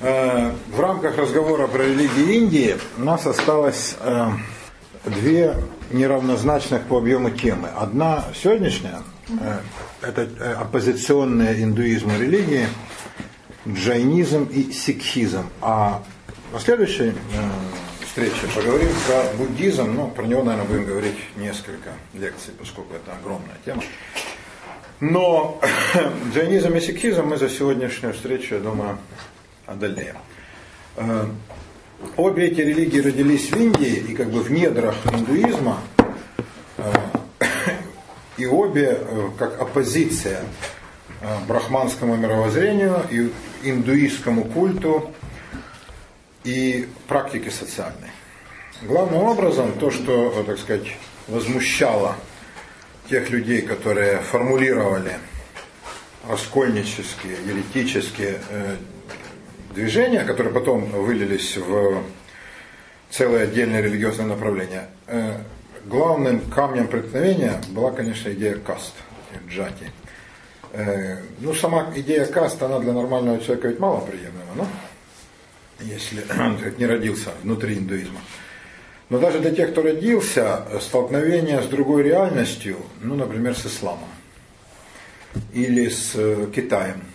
Э, в рамках разговора про религии Индии у нас осталось э, две неравнозначных по объему темы. Одна сегодняшняя, э, это оппозиционные индуизму религии, джайнизм и сикхизм. А на следующей встрече поговорим про буддизм, но про него, наверное, будем говорить несколько лекций, поскольку это огромная тема. Но джайнизм и сикхизм мы за сегодняшнюю встречу, я думаю, одолеем. Э, обе эти религии родились в Индии и как бы в недрах индуизма, э, и обе э, как оппозиция брахманскому мировоззрению и индуистскому культу и практике социальной. Главным образом то, что, так сказать, возмущало тех людей, которые формулировали раскольнические, еретические движения, которые потом вылились в целое отдельное религиозное направление, э, главным камнем преткновения была, конечно, идея каст, джати. Э, ну, сама идея каст, она для нормального человека ведь мало приемлема, если он не родился внутри индуизма. Но даже для тех, кто родился, столкновение с другой реальностью, ну, например, с исламом или с э, Китаем –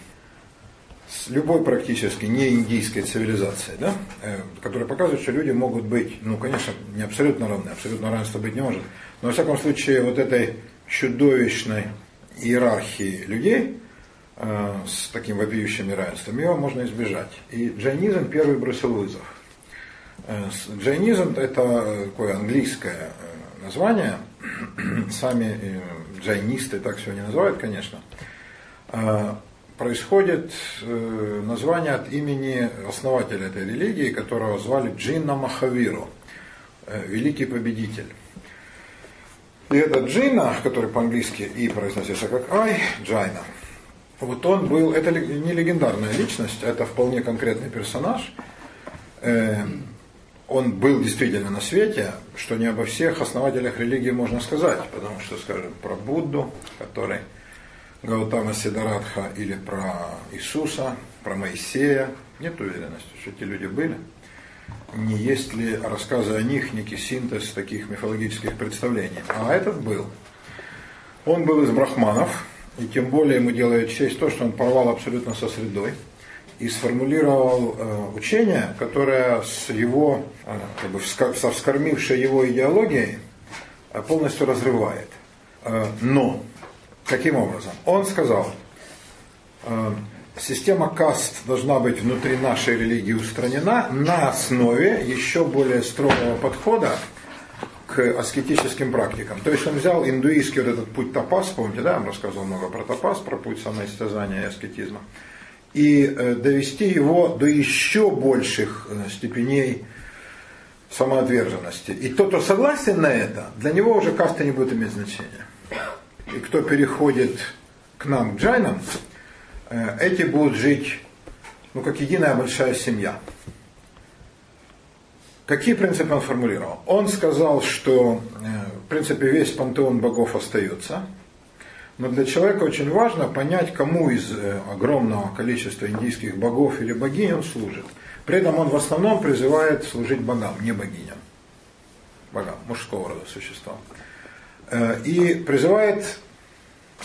с любой практически не индийской цивилизацией, да, э, которая показывает, что люди могут быть, ну, конечно, не абсолютно равны, абсолютно равенства быть не может, но, во всяком случае, вот этой чудовищной иерархии людей э, с таким вопиющим равенством, его можно избежать. И джайнизм первый бросил вызов. Э, джайнизм – это такое английское э, название, сами э, джайнисты так не называют, конечно, происходит э, название от имени основателя этой религии, которого звали Джинна Махавиру, э, великий победитель. И этот Джинна, который по-английски и произносится как Ай, Джайна, вот он был, это не легендарная личность, это вполне конкретный персонаж. Э, он был действительно на свете, что не обо всех основателях религии можно сказать, потому что, скажем, про Будду, который Гаутама Сидаратха или про Иисуса, про Моисея. Нет уверенности, что эти люди были. Не есть ли рассказы о них некий синтез таких мифологических представлений. А этот был. Он был из брахманов, и тем более ему делает честь то, что он порвал абсолютно со средой и сформулировал э, учение, которое с его, э, как бы, со вскормившей его идеологией э, полностью разрывает. Но Каким образом? Он сказал, э, система каст должна быть внутри нашей религии устранена на основе еще более строгого подхода к аскетическим практикам. То есть он взял индуистский вот этот путь тапас, помните, да, я вам рассказывал много про тапас, про путь самоистязания и аскетизма, и э, довести его до еще больших э, степеней самоотверженности. И тот, кто согласен на это, для него уже каста не будет иметь значения и кто переходит к нам, к джайнам, э, эти будут жить, ну, как единая большая семья. Какие принципы он формулировал? Он сказал, что, э, в принципе, весь пантеон богов остается, но для человека очень важно понять, кому из э, огромного количества индийских богов или богинь он служит. При этом он в основном призывает служить богам, не богиням. Богам, мужского рода существам. И призывает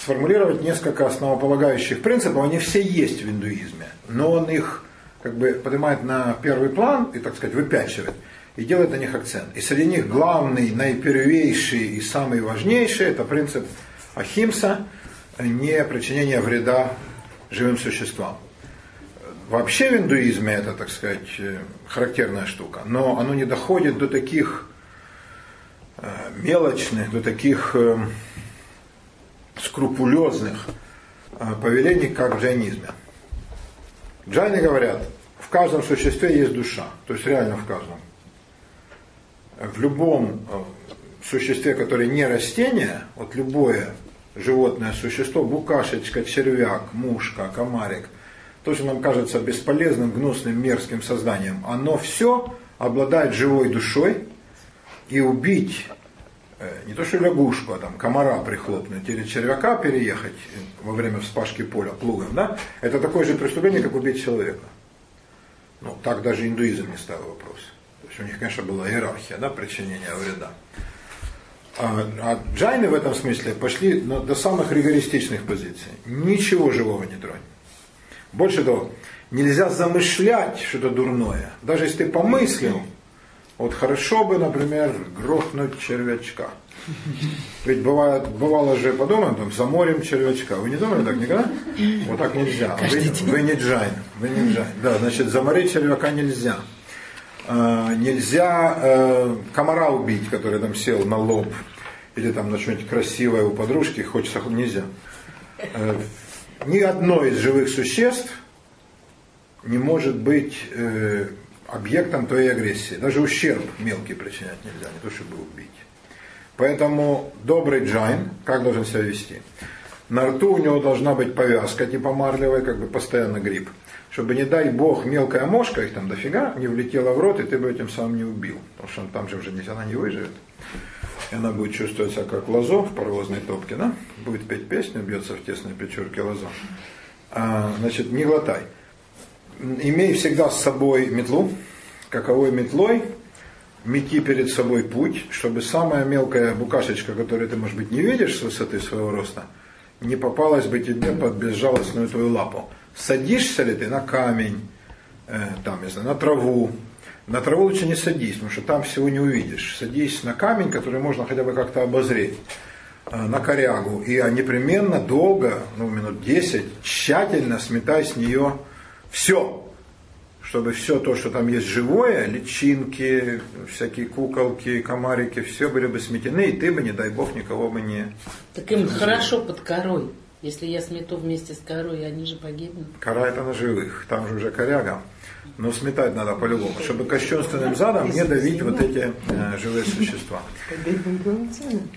сформулировать несколько основополагающих принципов, они все есть в индуизме, но он их как бы поднимает на первый план и, так сказать, выпячивает и делает на них акцент. И среди них главный, наипервейший и самый важнейший это принцип Ахимса, не причинение вреда живым существам. Вообще в индуизме это, так сказать, характерная штука, но оно не доходит до таких э, мелочных, до таких э, скрупулезных а, повелений, как в джайнизме. Джайны говорят, в каждом существе есть душа, то есть реально в каждом. В любом а, существе, которое не растение, вот любое животное существо, букашечка, червяк, мушка, комарик, то, что нам кажется бесполезным, гнусным, мерзким созданием, оно все обладает живой душой, и убить Э, не то что лягушку, а там комара прихлопнуть или червяка переехать во время вспашки поля плугом, да, это такое же преступление, как убить человека. Ну, так даже индуизм не ставил вопрос. То есть у них, конечно, была иерархия, да, причинения вреда. А, а джайны в этом смысле пошли на, до самых ригористичных позиций. Ничего живого не тронь. Больше того, нельзя замышлять что-то дурное. Даже если ты помыслил, вот хорошо бы, например, грохнуть червячка. Ведь бывает, бывало же, подумаем, там, заморим червячка. Вы не думали так никогда? Вот так нельзя. Вы, вы не джайн. Вы не джайн. Да, значит, заморить червяка нельзя. А, нельзя э, комара убить, который там сел на лоб. Или там на что-нибудь красивое у подружки, хочется, нельзя. Э, ни одно из живых существ не может быть э, объектом твоей агрессии. Даже ущерб мелкий причинять нельзя, не то чтобы убить. Поэтому добрый джайн, как должен себя вести? На рту у него должна быть повязка типа марлевая, как бы постоянно грипп. Чтобы, не дай бог, мелкая мошка, их там дофига, не влетела в рот, и ты бы этим самым не убил. Потому что там же уже она не выживет. И она будет чувствовать себя как лозо в паровозной топке, да? Будет петь песню, бьется в тесной печурке лозо. А, значит, не глотай. Имей всегда с собой метлу, каковой метлой мети перед собой путь, чтобы самая мелкая букашечка, которую ты, может быть, не видишь с высоты своего роста, не попалась бы тебе под безжалостную твою лапу. Садишься ли ты на камень, э, там, не знаю, на траву, на траву лучше не садись, потому что там всего не увидишь. Садись на камень, который можно хотя бы как-то обозреть, э, на корягу, и непременно долго, ну, минут 10, тщательно сметай с нее все, чтобы все то, что там есть живое, личинки, всякие куколки, комарики, все были бы сметены, и ты бы, не дай бог, никого бы не... Так им хорошо под корой. Если я смету вместе с корой, они же погибнут. Кора это на живых, там же уже коряга. Но сметать надо по-любому, чтобы кощунственным задом не давить вот эти э, живые существа.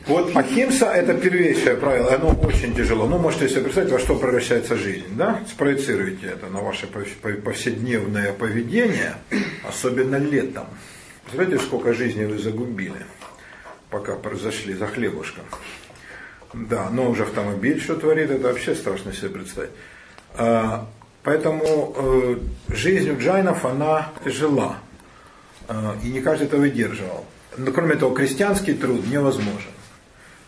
Вот ахимса это первейшее правило, оно очень тяжело. Ну, можете себе представить, во что превращается жизнь, да? Спроецируйте это на ваше повседневное поведение, особенно летом. Знаете, сколько жизней вы загубили, пока произошли за хлебушком. Да, но уже автомобиль что творит, это вообще страшно себе представить. Поэтому э, жизнь у джайнов, она тяжела. Э, и не каждый это выдерживал. Но кроме того, крестьянский труд невозможен.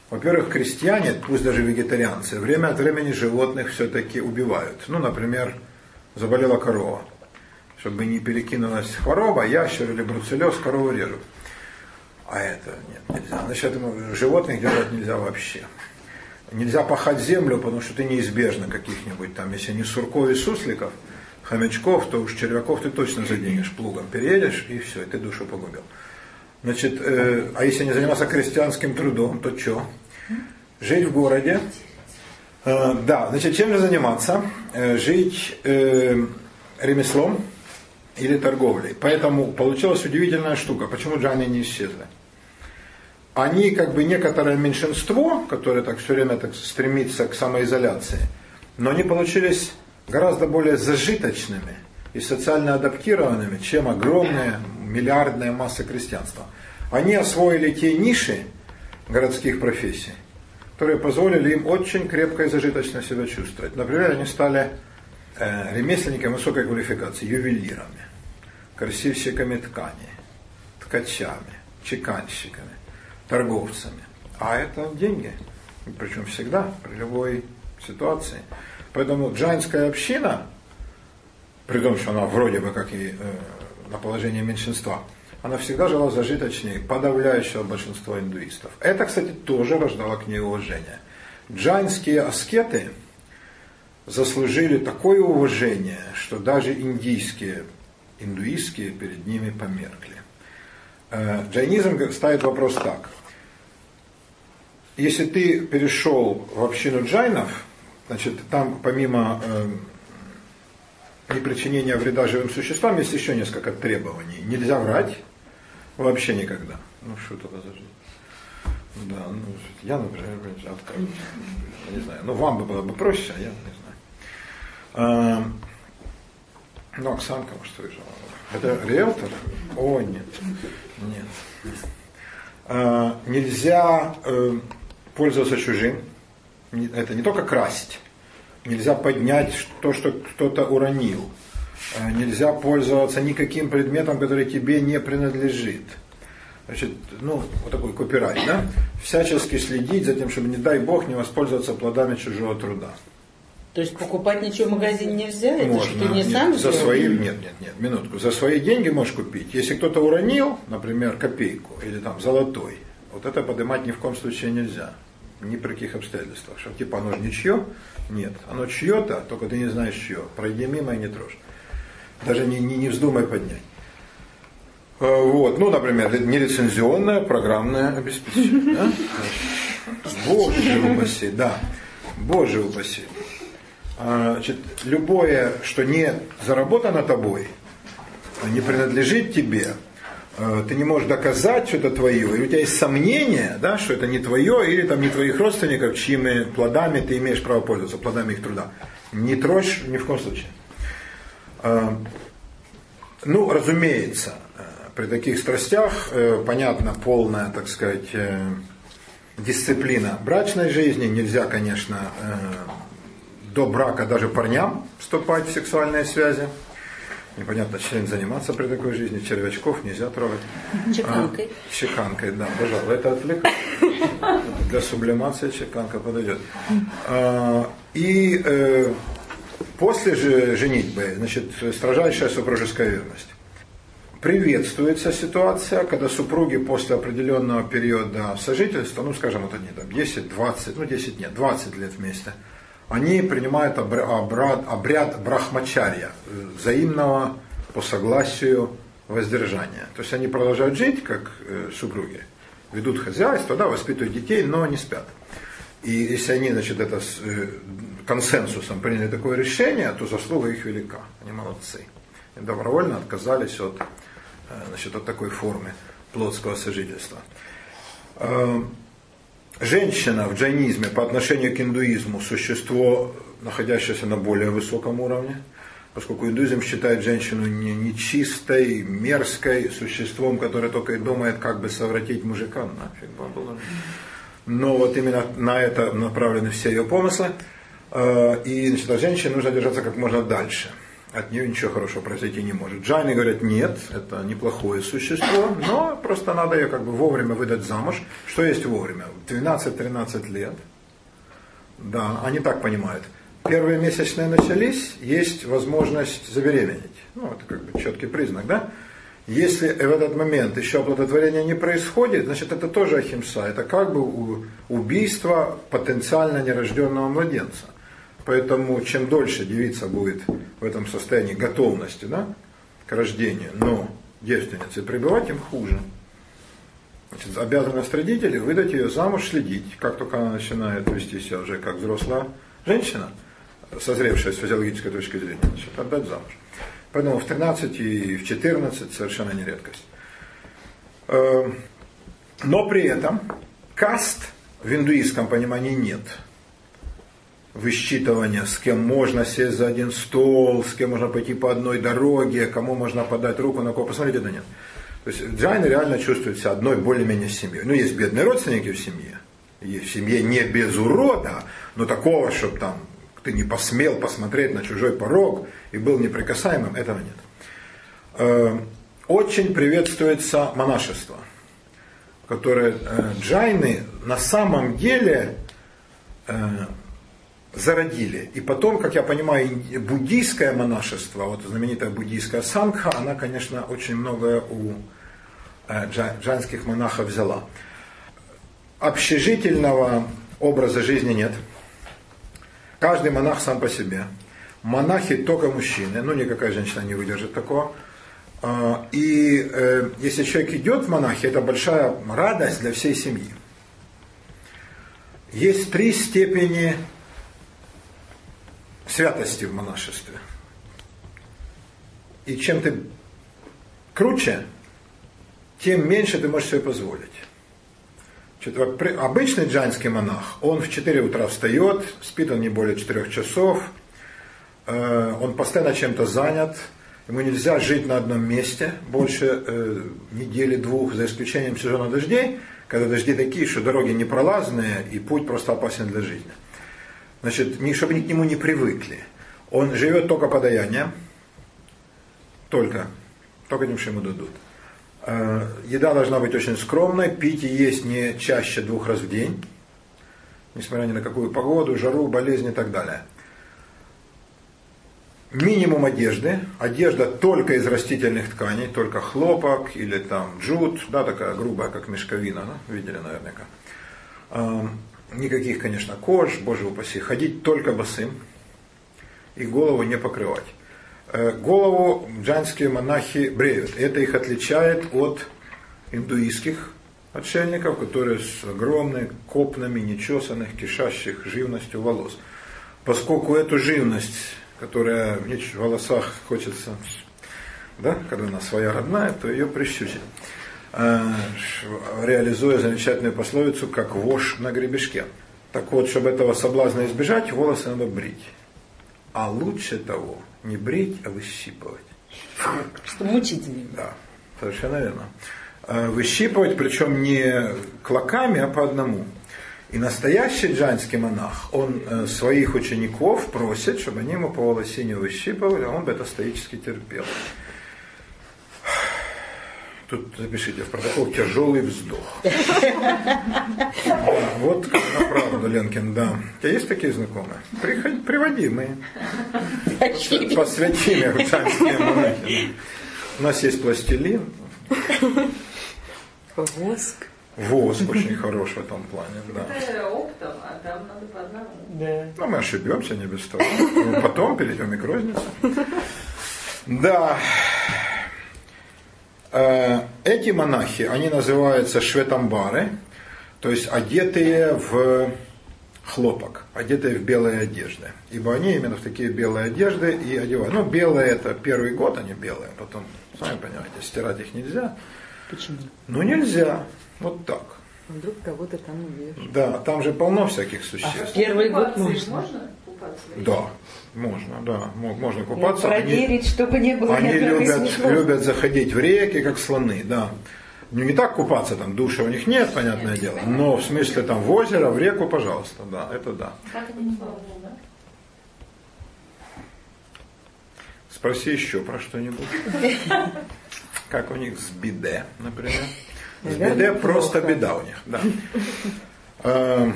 Во-первых, крестьяне, пусть даже вегетарианцы, время от времени животных все-таки убивают. Ну, например, заболела корова. Чтобы не перекинулась хвороба, ящер или бруцеллез корову режут. А это нет, нельзя. Значит, животных делать нельзя вообще нельзя пахать землю, потому что ты неизбежно каких-нибудь там, если не сурков и сусликов, хомячков, то уж червяков ты точно заденешь плугом. Переедешь и все, и ты душу погубил. Значит, э, а если не заниматься крестьянским трудом, то что? Жить в городе. Э, да, значит, чем же заниматься? Э, жить э, ремеслом или торговлей. Поэтому получилась удивительная штука. Почему джаны не исчезли? Они как бы некоторое меньшинство, которое так все время так стремится к самоизоляции, но они получились гораздо более зажиточными и социально адаптированными, чем огромная миллиардная масса крестьянства. Они освоили те ниши городских профессий, которые позволили им очень крепко и зажиточно себя чувствовать. Например, они стали э, ремесленниками высокой квалификации, ювелирами, красильщиками ткани, ткачами, чеканщиками торговцами. А это деньги. Причем всегда, при любой ситуации. Поэтому джайнская община, при том, что она вроде бы как и э, на положении меньшинства, она всегда жила зажиточнее подавляющего большинства индуистов. Это, кстати, тоже рождало к ней уважение. Джайнские аскеты заслужили такое уважение, что даже индийские, индуистские перед ними померкли. Э, джайнизм ставит вопрос так. Если ты перешел в общину джайнов, значит, там помимо э, непричинения вреда живым существам есть еще несколько требований. Нельзя врать вообще никогда. Ну что это за жизнь? Да, ну, я, например, откажусь. Не знаю. Ну, вам бы было бы проще, а я не знаю. А, ну, Оксанка, может, выезжала. Это риэлтор? О, нет. Нет. А, нельзя э, пользоваться чужим. Это не только красить. Нельзя поднять то, что кто-то уронил. э, нельзя пользоваться никаким предметом, который тебе не принадлежит. Значит, ну, вот такой копирайт, да? Всячески следить за тем, чтобы, не дай бог, не воспользоваться плодами чужого труда. То есть покупать ничего в магазине нельзя? Это Можно. что ты не нет, сам за свои, нет, нет, нет, минутку. За свои деньги можешь купить. Если кто-то уронил, например, копейку или там золотой, вот это поднимать ни в коем случае нельзя. Ни при каких обстоятельствах. Что типа оно же ничье? Нет. Оно чье-то, только ты не знаешь чье. Пройди мимо и не трожь. Даже не, не, не вздумай поднять. Э, Вот, ну, например, нелицензионное программное обеспечение. да? Боже упаси, да. Боже упаси. А, Значит, любое, что не заработано тобой, не принадлежит тебе, ты не можешь доказать, что это твое, или у тебя есть сомнение, да, что это не твое, или там не твоих родственников, чьими плодами ты имеешь право пользоваться, плодами их труда. Не трожь ни в коем случае. А, Ну, разумеется, э, при таких страстях, э, понятно, полная, так сказать, э, дисциплина брачной жизни. Нельзя, конечно, до брака даже парням вступать в сексуальные связи. Непонятно, чем заниматься при такой жизни. Червячков нельзя трогать. Чеканкой. А, чеканкой, да, пожалуй, это отвлекает. Для сублимации чеканка подойдет. А, И э, после же женитьбы, значит, строжайшая супружеская верность. Приветствуется ситуация, когда супруги после определенного периода сожительства, ну, скажем, вот они там 10, 20, ну, 10 нет, 20 лет вместе, они принимают обря- обряд, обряд брахмачарья, э, взаимного по согласию воздержания. То есть они продолжают жить, как э, супруги, ведут хозяйство, да, воспитывают детей, но не спят. И если они, значит, это с э, консенсусом приняли такое решение, то заслуга их велика. Они молодцы. И добровольно отказались от, значит, от такой формы плотского сожительства. Женщина в джайнизме по отношению к индуизму существо, находящееся на более высоком уровне, поскольку индуизм считает женщину не- нечистой, мерзкой, существом, которое только и думает, как бы совратить мужика. Нафиг. Но вот именно на это направлены все ее помыслы. Э, И значит, от женщины нужно держаться как можно дальше. От нее ничего хорошего произойти не может. Джайны говорят, нет, это неплохое существо, но просто надо ее как бы вовремя выдать замуж. Что есть вовремя? 12-13 лет. Да, они так понимают. Первые месячные начались, есть возможность забеременеть. Ну, это как бы четкий признак, да? Если в этот момент еще оплодотворение не происходит, значит это тоже ахимса. Это как бы убийство потенциально нерожденного младенца. Поэтому чем дольше девица будет в этом состоянии готовности да, к рождению, но девственницей пребывать, тем хуже. Значит, обязанность родителей выдать ее замуж, следить. Как только она начинает вести себя уже как взрослая женщина, созревшая с физиологической точки зрения, значит, отдать замуж. Поэтому в 13 и в 14 совершенно не редкость. Э, Но при этом каст в индуистском понимании нет. Высчитывания, с кем можно сесть за один стол, с кем можно пойти по одной дороге, кому можно подать руку, на кого посмотреть, это нет. То есть джайны реально чувствуют себя одной более-менее семьей. Ну, есть бедные родственники в семье. Есть в семье не без урода, но такого, чтобы там ты не посмел посмотреть на чужой порог и был неприкасаемым, этого нет. Э, Очень приветствуется монашество, которое э, джайны на самом деле э, зародили. И потом, как я понимаю, буддийское монашество, вот знаменитая буддийская сангха, она, конечно, очень многое у э, джа- джайнских монахов взяла. Общежительного образа жизни нет. Каждый монах сам по себе. Монахи только мужчины, ну никакая женщина не выдержит такого. А, И э, если человек идет в монахи, это большая радость для всей семьи. Есть три степени святости в монашестве. И чем ты круче, тем меньше ты можешь себе позволить. Обычный джайнский монах, он в 4 утра встает, спит он не более 4 часов, э, он постоянно чем-то занят, ему нельзя жить на одном месте больше э, недели-двух, за исключением сезона дождей, когда дожди такие, что дороги непролазные и путь просто опасен для жизни. Значит, чтобы ни к нему не привыкли. Он живет только подаянием, Только. Только тем, что ему дадут. Э, еда должна быть очень скромной, пить и есть не чаще двух раз в день, несмотря ни на какую погоду, жару, болезни и так далее. Минимум одежды. Одежда только из растительных тканей, только хлопок или там джут, да, такая грубая, как мешковина, ну, видели наверняка. Никаких, конечно, кож, боже упаси. Ходить только босым и голову не покрывать. Э, голову джанские монахи бреют. Это их отличает от индуистских отшельников, которые с огромными копнами нечесанных, кишащих живностью волос. Поскольку эту живность, которая в волосах хочется, да, когда она своя родная, то ее прищучить. Э, реализуя замечательную пословицу, как вож на гребешке. Так вот, чтобы этого соблазна избежать, волосы надо брить. А лучше того, не брить, а выщипывать. Что мучительно. Да, совершенно верно. Э, выщипывать, причем не клоками, а по одному. И настоящий джанский монах, он э, своих учеников просит, чтобы они ему по волосине выщипывали, а он бы это стоически терпел. Тут запишите в протокол тяжелый вздох. Вот на правду, Ленкин, да. У тебя есть такие знакомые? Приходи, приводи мы. Посвятим их царские монахи. У нас есть пластилин. Воск. Воск очень хорош в этом плане, да. Это оптом, а там надо по одному. Да. Ну, мы ошибемся не без того. Ну, потом перейдем и к рознице. Да. Э, эти монахи, они называются шветамбары, то есть одетые в хлопок, одетые в белые одежды. Ибо они именно в такие белые одежды и одевают. Ну, белые это первый год они белые, потом, сами понимаете, стирать их нельзя. Почему? Ну, нельзя. Вот так. Вдруг кого-то там увидишь. Да, там же полно всяких существ. Первый год можно. можно? Купаться? Да, можно, да, мо- можно купаться. Они- Проверить, чтобы не было Они любят, смешного. любят заходить в реки, как слоны, да. Ну, не так купаться, там душа у них нет, понятное дело. Но в смысле там в озеро, в реку, пожалуйста, да, это да. Как они не могут, да? Спроси еще про что-нибудь. Как у них с биде, например. С биде просто беда у них, да. Эм,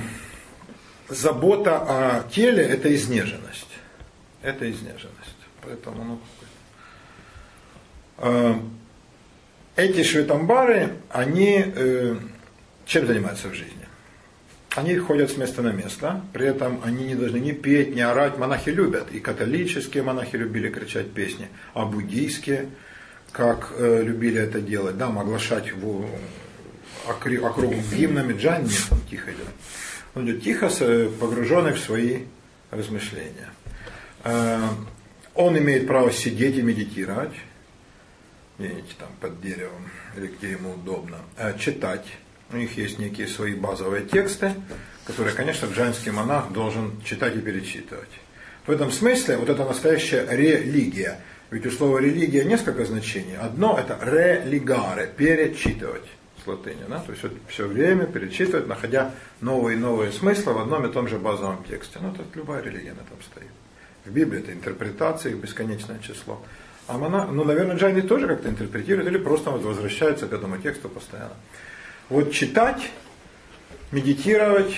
Забота о теле – это изнеженность. Это изнеженность. Поэтому, ну, Эм, эти шветамбары, они э, чем занимаются в жизни? Они ходят с места на место, при этом они не должны ни петь, ни орать. Монахи любят, и католические монахи любили кричать песни, а буддийские, как э, любили это делать, да, оглашать в, окри- гимнами, джан нет, он тихо идет. Он идет тихо, с- погруженный в свои размышления. Э, он имеет право сидеть и медитировать, где-нибудь там под деревом или где ему удобно, э, читать. У них есть некие свои базовые тексты, которые, конечно, джайнский монах должен читать и перечитывать. В этом смысле вот это настоящая религия. Ведь у слова религия несколько значений. Одно это религаре, перечитывать с латыни. Да? То есть вот все время перечитывать, находя новые и новые смыслы в одном и том же базовом тексте. Ну, это любая религия на этом стоит. В Библии это интерпретация, их бесконечное число. А монах, ну, наверное, джайны тоже как-то интерпретируют или просто вот возвращаются к этому тексту постоянно. Вот читать, медитировать,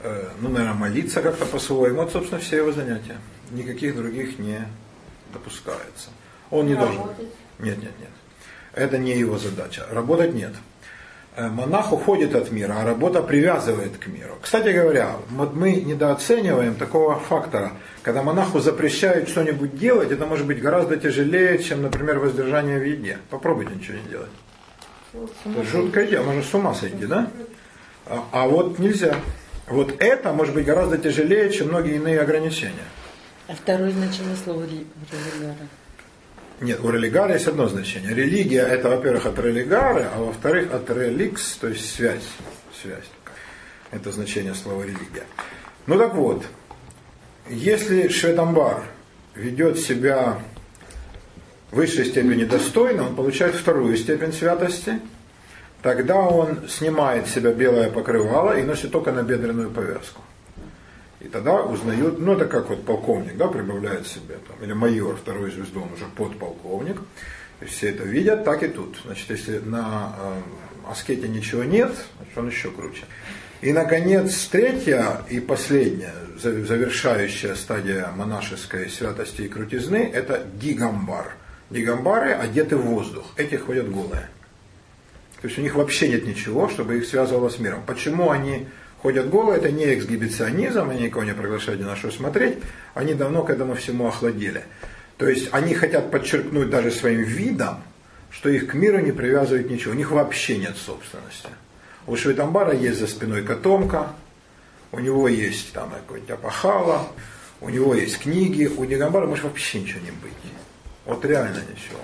э, ну, наверное, молиться как-то по-своему, вот, собственно, все его занятия. Никаких других не допускается. Он не должен. Работать. Нет, нет, нет. Это не его задача. Работать нет. Э, Монах уходит от мира, а работа привязывает к миру. Кстати говоря, мы недооцениваем такого фактора. Когда монаху запрещают что-нибудь делать, это может быть гораздо тяжелее, чем, например, воздержание в еде. Попробуйте ничего не делать. Это жуткое можно с ума сойти, да? А, а вот нельзя. Вот это может быть гораздо тяжелее, чем многие иные ограничения. А второе значение слова ре- религара. Нет, у религара есть одно значение. Религия это, во-первых, от религары, а во-вторых, от реликс, то есть связь. Связь. Это значение слова религия. Ну так вот, если Шветамбар ведет себя в высшей степени достойно, он получает вторую степень святости, тогда он снимает с себя белое покрывало и носит только набедренную повязку. И тогда узнают, ну это как вот полковник, да, прибавляет себе, там, или майор, вторую звезду, он уже подполковник, и все это видят, так и тут. Значит, если на э, аскете ничего нет, значит, он еще круче. И, наконец, третья и последняя, завершающая стадия монашеской святости и крутизны, это дигамбар. Дигамбары одеты в воздух, эти ходят голые. То есть у них вообще нет ничего, чтобы их связывало с миром. Почему они ходят голые, это не эксгибиционизм, они никого не приглашают ни на что смотреть, они давно к этому всему охладели. То есть они хотят подчеркнуть даже своим видом, что их к миру не привязывает ничего, у них вообще нет собственности. У Швитамбара есть за спиной котомка, у него есть там какой-нибудь апахала, у него есть книги, у Дигамбара может вообще ничего не быть. Вот реально ничего.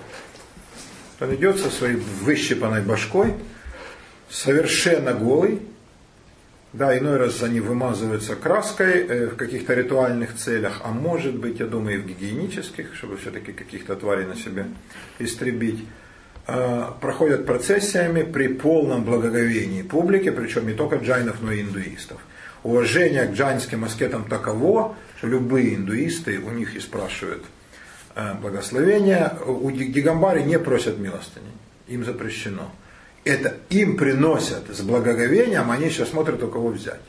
Он идет со своей выщипанной башкой, совершенно голый, да, иной раз они вымазываются краской э, в каких-то ритуальных целях, а может быть, я думаю, и в гигиенических, чтобы все-таки каких-то тварей на себе истребить. Э, проходят процессиями при полном благоговении публики, причем не только джайнов, но и индуистов. Уважение к джайнским аскетам таково, что любые индуисты у них и спрашивают э, благословения. У Дигамбари не просят милостыни, им запрещено это им приносят с благоговением, они сейчас смотрят, у кого взять.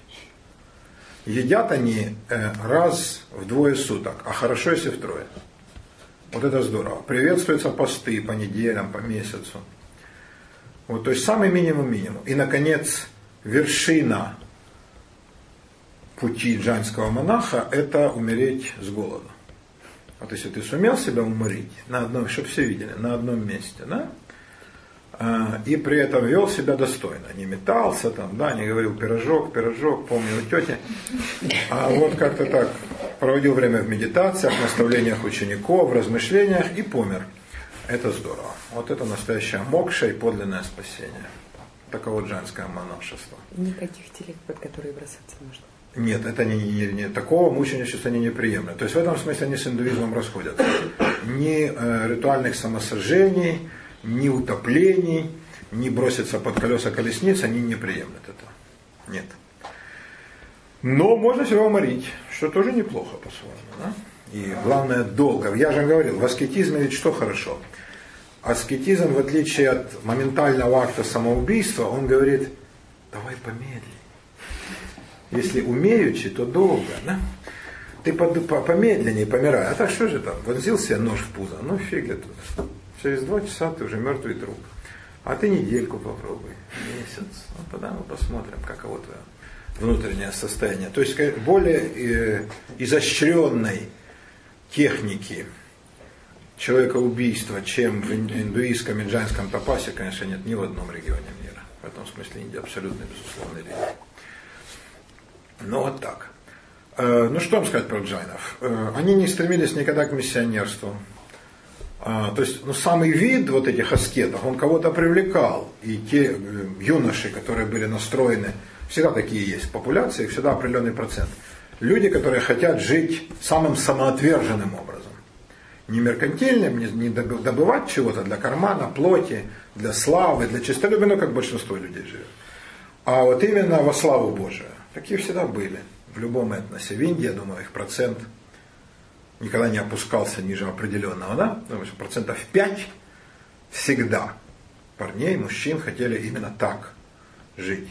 Едят они э, раз в двое суток, а хорошо, если втрое. Вот это здорово. Приветствуются посты по неделям, по месяцу. Вот, то есть самый минимум минимум. И, наконец, вершина пути джанского монаха – это умереть с голоду. Вот если ты сумел себя уморить, на одном, чтобы все видели, на одном месте, да, и при этом вел себя достойно. Не метался там, да, не говорил пирожок, пирожок, помню у тети. А вот как-то так проводил время в медитациях, наставлениях учеников, в размышлениях и помер. Это здорово. Вот это настоящая мокша и подлинное спасение. Таково джанское монашество. Никаких телег, под которые бросаться можно. Нет, это не, не, не такого мученичества они не приемлют. То есть в этом смысле они с индуизмом расходятся. Ни э, ритуальных самосожжений, ни утоплений, ни броситься под колеса колесниц, они не приемлют этого. Нет. Но можно себя уморить, что тоже неплохо по-своему. Да? И главное, долго. Я же говорил, в аскетизме ведь что хорошо? Аскетизм, в отличие от моментального акта самоубийства, он говорит, давай помедленнее. Если умеючи, то долго. Да? Ты помедленнее помирай. А так что же там? Вонзил себе нож в пузо. Ну фиг ли тут. Через два часа ты уже мертвый труп. А ты недельку попробуй, месяц. Ну, тогда мы посмотрим, каково твое внутреннее состояние. То есть более э, изощренной техники человекоубийства, чем в индуистском и джайнском тапасе, конечно, нет ни в одном регионе мира. В этом смысле Индия абсолютно безусловный регион. Ну вот так. Э, ну что вам сказать про джайнов? Э, они не стремились никогда к миссионерству. А, то есть ну, самый вид вот этих аскетов, он кого-то привлекал. И те э, юноши, которые были настроены, всегда такие есть в популяции, всегда определенный процент. Люди, которые хотят жить самым самоотверженным образом. Не меркантильным, не добывать чего-то для кармана, плоти, для славы, для честолюбия, ну как большинство людей живет. А вот именно во славу Божию. Такие всегда были. В любом этносе. В Индии, я думаю, их процент никогда не опускался ниже определенного, да? Потому что процентов 5 всегда парней, мужчин хотели именно так жить,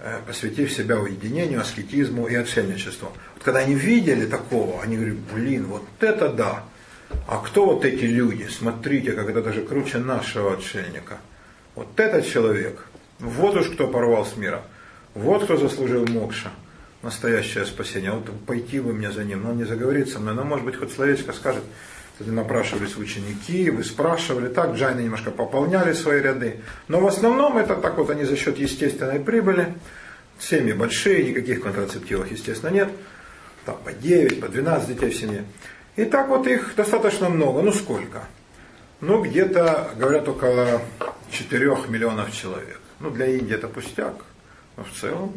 э, посвятив себя уединению, аскетизму и отшельничеству. Вот когда они видели такого, они говорили, блин, вот это да. А кто вот эти люди? Смотрите, как это даже круче нашего отшельника. Вот этот человек, вот уж кто порвал с миром, вот кто заслужил мокша настоящее спасение. Вот пойти вы мне за ним, но он не заговорит со мной, но может быть хоть словечко скажет. Кстати, напрашивались ученики, вы спрашивали, так, джайны немножко пополняли свои ряды. Но в основном это так вот они за счет естественной прибыли, семьи большие, никаких контрацептивов, естественно, нет. Там по 9, по 12 детей в семье. И так вот их достаточно много. Ну сколько? Ну где-то, говорят, около 4 миллионов человек. Ну для Индии это пустяк. Но в целом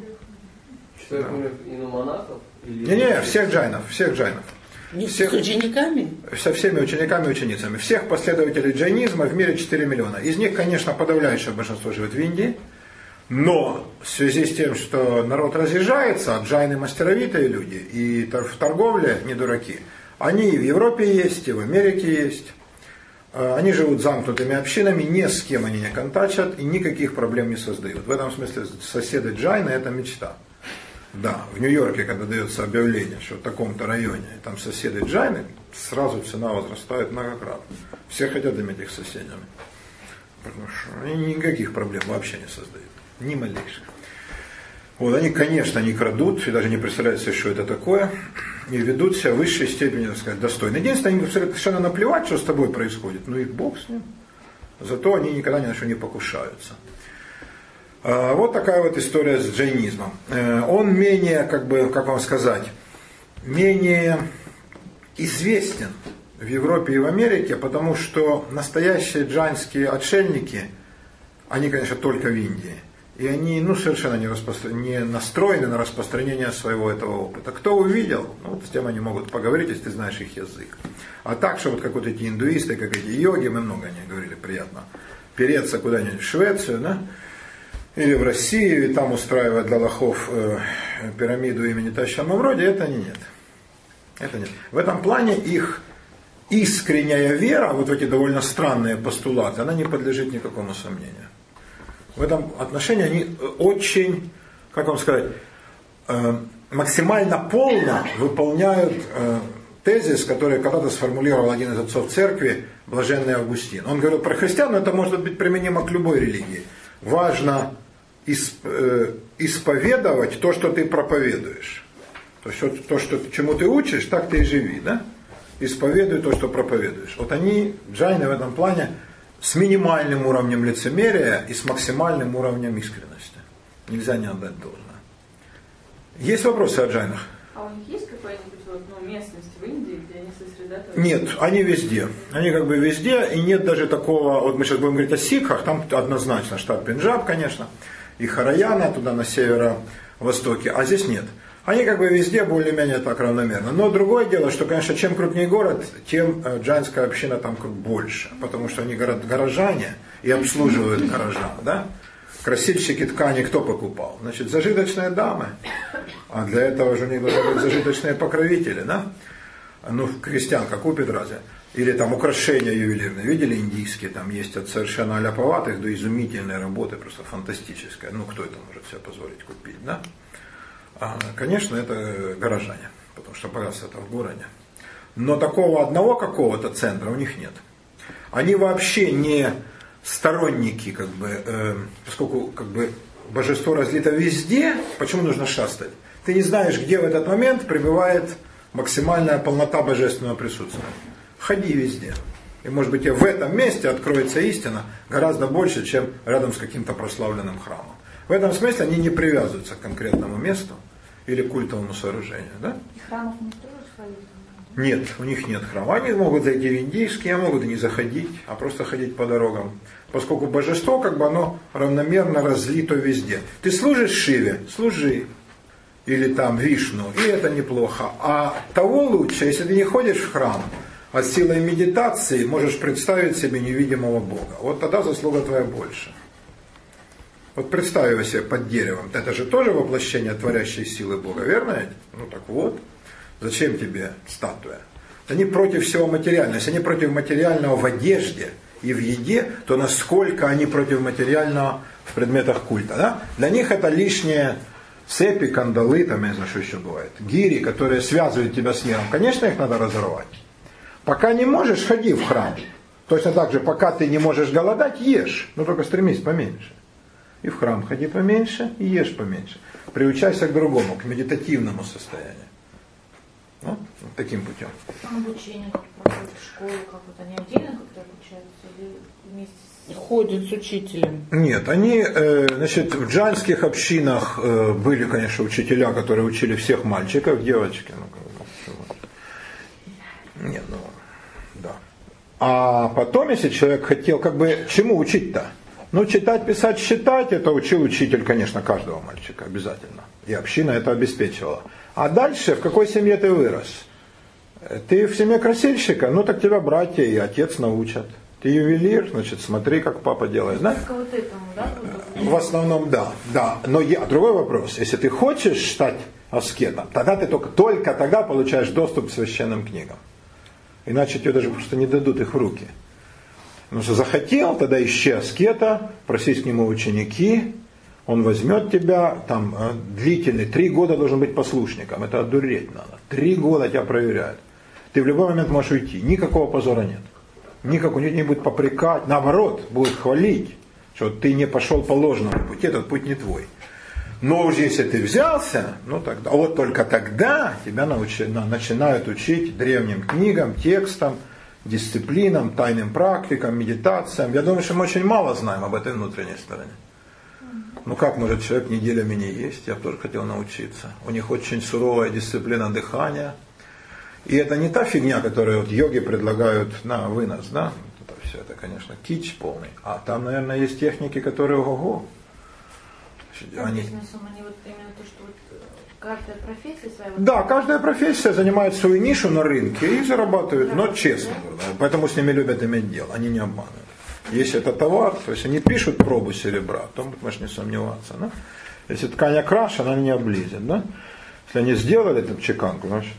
что да. и монахов? Не-не, всех джайнов, всех джайнов. Не всех, с учениками? Со всеми учениками и ученицами. Всех последователей джайнизма в мире 4 миллиона. Из них, конечно, подавляющее большинство живет в Индии. Но в связи с тем, что народ разъезжается, а джайны мастеровитые люди, и в торговле не дураки, они и в Европе есть, и в Америке есть. Э, Они живут замкнутыми общинами, ни с кем они не контачат и никаких проблем не создают. В этом смысле соседы Джайна это мечта. Да, в Нью-Йорке, когда дается объявление, что в таком-то районе там соседи Джайны, сразу цена возрастает многократно. Все хотят иметь их соседями. Потому что они никаких проблем вообще не создают. Ни малейших. Вот они, конечно, не крадут и даже не представляют себе, что это такое, и ведут себя в высшей степени, так сказать, достойно. Единственное, им совершенно наплевать, что с тобой происходит, ну и бог с ним. Зато они никогда ни на что не покушаются. А, Вот такая вот история с джайнизмом. Э, Он менее, как бы, как вам сказать, менее известен в Европе и в Америке, потому что настоящие джайнские отшельники, они, конечно, только в Индии. И они ну, совершенно не, распостро- не настроены на распространение своего этого опыта. Кто увидел, ну, вот с тем они могут поговорить, если ты знаешь их язык. А так, что вот как вот эти индуисты, как эти йоги, мы много о них говорили, приятно, переться куда-нибудь в Швецию, да, или в Россию, и там устраивать для лохов э, пирамиду имени Тащама вроде, это не нет. Это нет. В этом плане их искренняя вера, вот в эти довольно странные постулаты, она не подлежит никакому сомнению. В этом отношении они э, очень, как вам сказать, э, максимально полно выполняют э, тезис, который когда-то сформулировал один из отцов церкви, блаженный Августин. Он говорил про христиан, но это может быть применимо к любой религии. Важно исповедовать то, что ты проповедуешь. То есть вот то, что, чему ты учишь, так ты и живи, да? Исповедуй то, что проповедуешь. Вот они, джайны в этом плане, с минимальным уровнем лицемерия и с максимальным уровнем искренности. Нельзя не отдать должное. Есть вопросы о джайнах? А у них есть какая-нибудь вот, ну, местность в Индии, где они сосредоточены? Нет, они везде. Они как бы везде, и нет даже такого, вот мы сейчас будем говорить о сикхах, там однозначно штат Пенджаб, конечно, и Хараяна туда на северо-востоке, а здесь нет. Они как бы везде более-менее так равномерно. Но другое дело, что, конечно, чем крупнее город, тем э, джайнская община там больше, потому что они горо- горожане и обслуживают горожан, да? Красильщики ткани кто покупал? Значит, зажиточные дамы. А для этого же у них должны быть зажиточные покровители, да? Ну, крестьянка купит разве? Или там украшения ювелирные. Видели индийские? Там есть от совершенно аляповатых до изумительной работы, просто фантастическая. Ну, кто это может себе позволить купить, да? А, конечно, это горожане, потому что богатство это в городе. Но такого одного какого-то центра у них нет. Они вообще не сторонники, как бы, э, поскольку как бы, божество разлито везде, почему нужно шастать? Ты не знаешь, где в этот момент пребывает максимальная полнота божественного присутствия. Ходи везде. И может быть и в этом месте откроется истина гораздо больше, чем рядом с каким-то прославленным храмом. В этом смысле они не привязываются к конкретному месту или культовому сооружению. Да? И храмов у них тоже? Нет, у них нет храма. Они могут зайти в индийский, а могут и не заходить, а просто ходить по дорогам. Поскольку божество, как бы оно равномерно разлито везде. Ты служишь Шиве, служи. Или там Вишну, и это неплохо. А того лучше, если ты не ходишь в храм, а силой медитации можешь представить себе невидимого Бога. Вот тогда заслуга твоя больше. Вот представь себе под деревом. Это же тоже воплощение творящей силы Бога, верно? Ну так вот. Зачем тебе статуя? Они против всего материального. Если они против материального в одежде и в еде, то насколько они против материального в предметах культа. Да? Для них это лишние цепи, кандалы, там я не знаю, что еще бывает, гири, которые связывают тебя с миром. Конечно, их надо разорвать. Пока не можешь, ходи в храм. Точно так же, пока ты не можешь голодать, ешь. Но только стремись поменьше. И в храм ходи поменьше, и ешь поменьше. Приучайся к другому, к медитативному состоянию. Ну, вот таким путем. Обучение как проходит в школе, как вот они отдельно как-то обучаются или вместе с... Ходит с учителем. Нет, они, э, значит, в джанских общинах э, были, конечно, учителя, которые учили всех мальчиков, девочки, ну, как бы. Нет, ну. А потом, если человек хотел, как бы, чему учить-то? Ну, читать, писать, считать, это учил учитель, конечно, каждого мальчика, обязательно. И община это обеспечивала. А дальше, в какой семье ты вырос? Ты в семье красильщика, ну так тебя братья и отец научат. Ты ювелир, значит, смотри, как папа делает. Да? Только вот этому, да? вот В основном да, да. Но я, другой вопрос. Если ты хочешь стать аскетом, тогда ты только, только тогда получаешь доступ к священным книгам. Иначе тебе даже просто не дадут их в руки. Потому что захотел, тогда ищи аскета, просись к нему ученики, он возьмет тебя, там э, длительный, три года должен быть послушником, это одуреть надо. Три года тебя проверяют. Ты в любой момент можешь уйти, никакого позора нет. Никакого, никто не будет попрекать, наоборот, будет хвалить, что ты не пошел по ложному пути, этот путь не твой. Но уже если ты взялся, ну тогда, вот только тогда тебя научи, на, начинают учить древним книгам, текстам, дисциплинам, тайным практикам, медитациям. Я думаю, что мы очень мало знаем об этой внутренней стороне. Ну как может человек неделями не есть? Я тоже хотел научиться. У них очень суровая дисциплина дыхания. И это не та фигня, которую вот йоги предлагают на вынос, да? Это все, это, конечно, кич полный. А там, наверное, есть техники, которые ого этому. Они... Бизнесом они вот именно то, что вот э, каждая профессия своя. Да, каждая профессия занимает свою нишу на рынке и зарабатывает, но честно. да. Поэтому с ними любят иметь дело, они не обманывают. Если это товар, то есть они пишут пробу серебра, то можешь не сомневаться. Да? Если ткань окрашена, она не облизит. Да? Если они сделали эту чеканку, значит,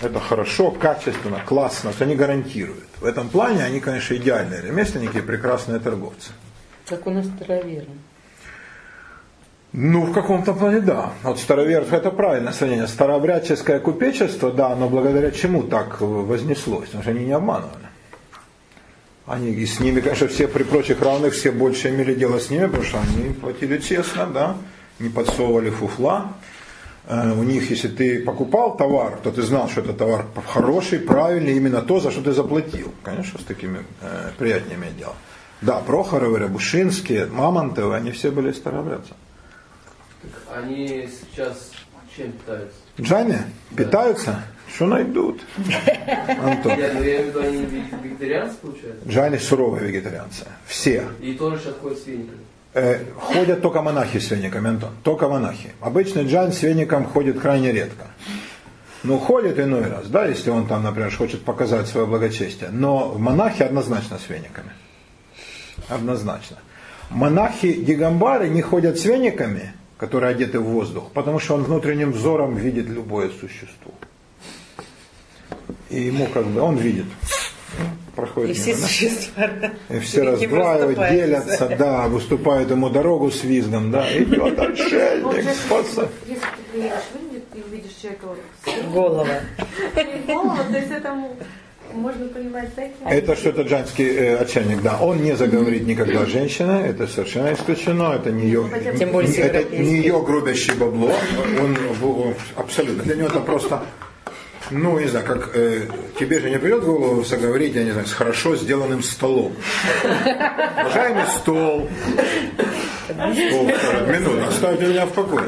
это хорошо, качественно, классно, то они гарантируют. В этом плане они, конечно, идеальные ремесленники и прекрасные торговцы. Как у нас староверы. Ну, в каком-то плане да. Вот староверов это правильное сравнение. Старообрядческое купечество, да, но благодаря чему так вознеслось? Потому что они не обманывали. Они и с ними, конечно, все при прочих равных, все больше имели дело с ними, потому что они платили честно, да, не подсовывали фуфла. Э, У них, если ты покупал товар, то ты знал, что это товар хороший, правильный, именно то, за что ты заплатил. Конечно, с такими э, приятнее иметь дело. Да, Прохоровы, Рябушинские, Мамонтовы, они все были старообрядцы. Они сейчас чем питаются? Джами питаются, что найдут. Антон. Я, ну, я имею в виду, они вег- вегетарианцы, получается? Джани суровые вегетарианцы. Все. И тоже сейчас ходят с вениками. Э, ходят только монахи с вениками, Антон. Только монахи. Обычный джайн с веником ходит крайне редко. Ну, ходит иной раз, да, если он там, например, хочет показать свое благочестие. Но монахи однозначно с вениками. Однозначно. Монахи Дигамбары не ходят с вениками, которые одеты в воздух, потому что он внутренним взором видит любое существо. И ему как бы, он видит. Проходит И все мимо, да? существа. И все раздваивают, делятся, да, выступают ему дорогу с визгом, да, идет Вот отшельник, если, спасай. если ты приедешь в Индию, ты увидишь человека Голова. голову, то есть это можно понимать таким. Это что-то джанский э, отшельник, да. Он не заговорит никогда женщина, это совершенно исключено, это не ее, Тем более это европейский. не ее грубящий бабло, он, он- абсолютно, для него это просто, ну, не знаю, как э, тебе же не придет в голову заговорить, я не знаю, с хорошо сделанным столом. Уважаемый стол. Стол, минуту, оставьте меня в покое.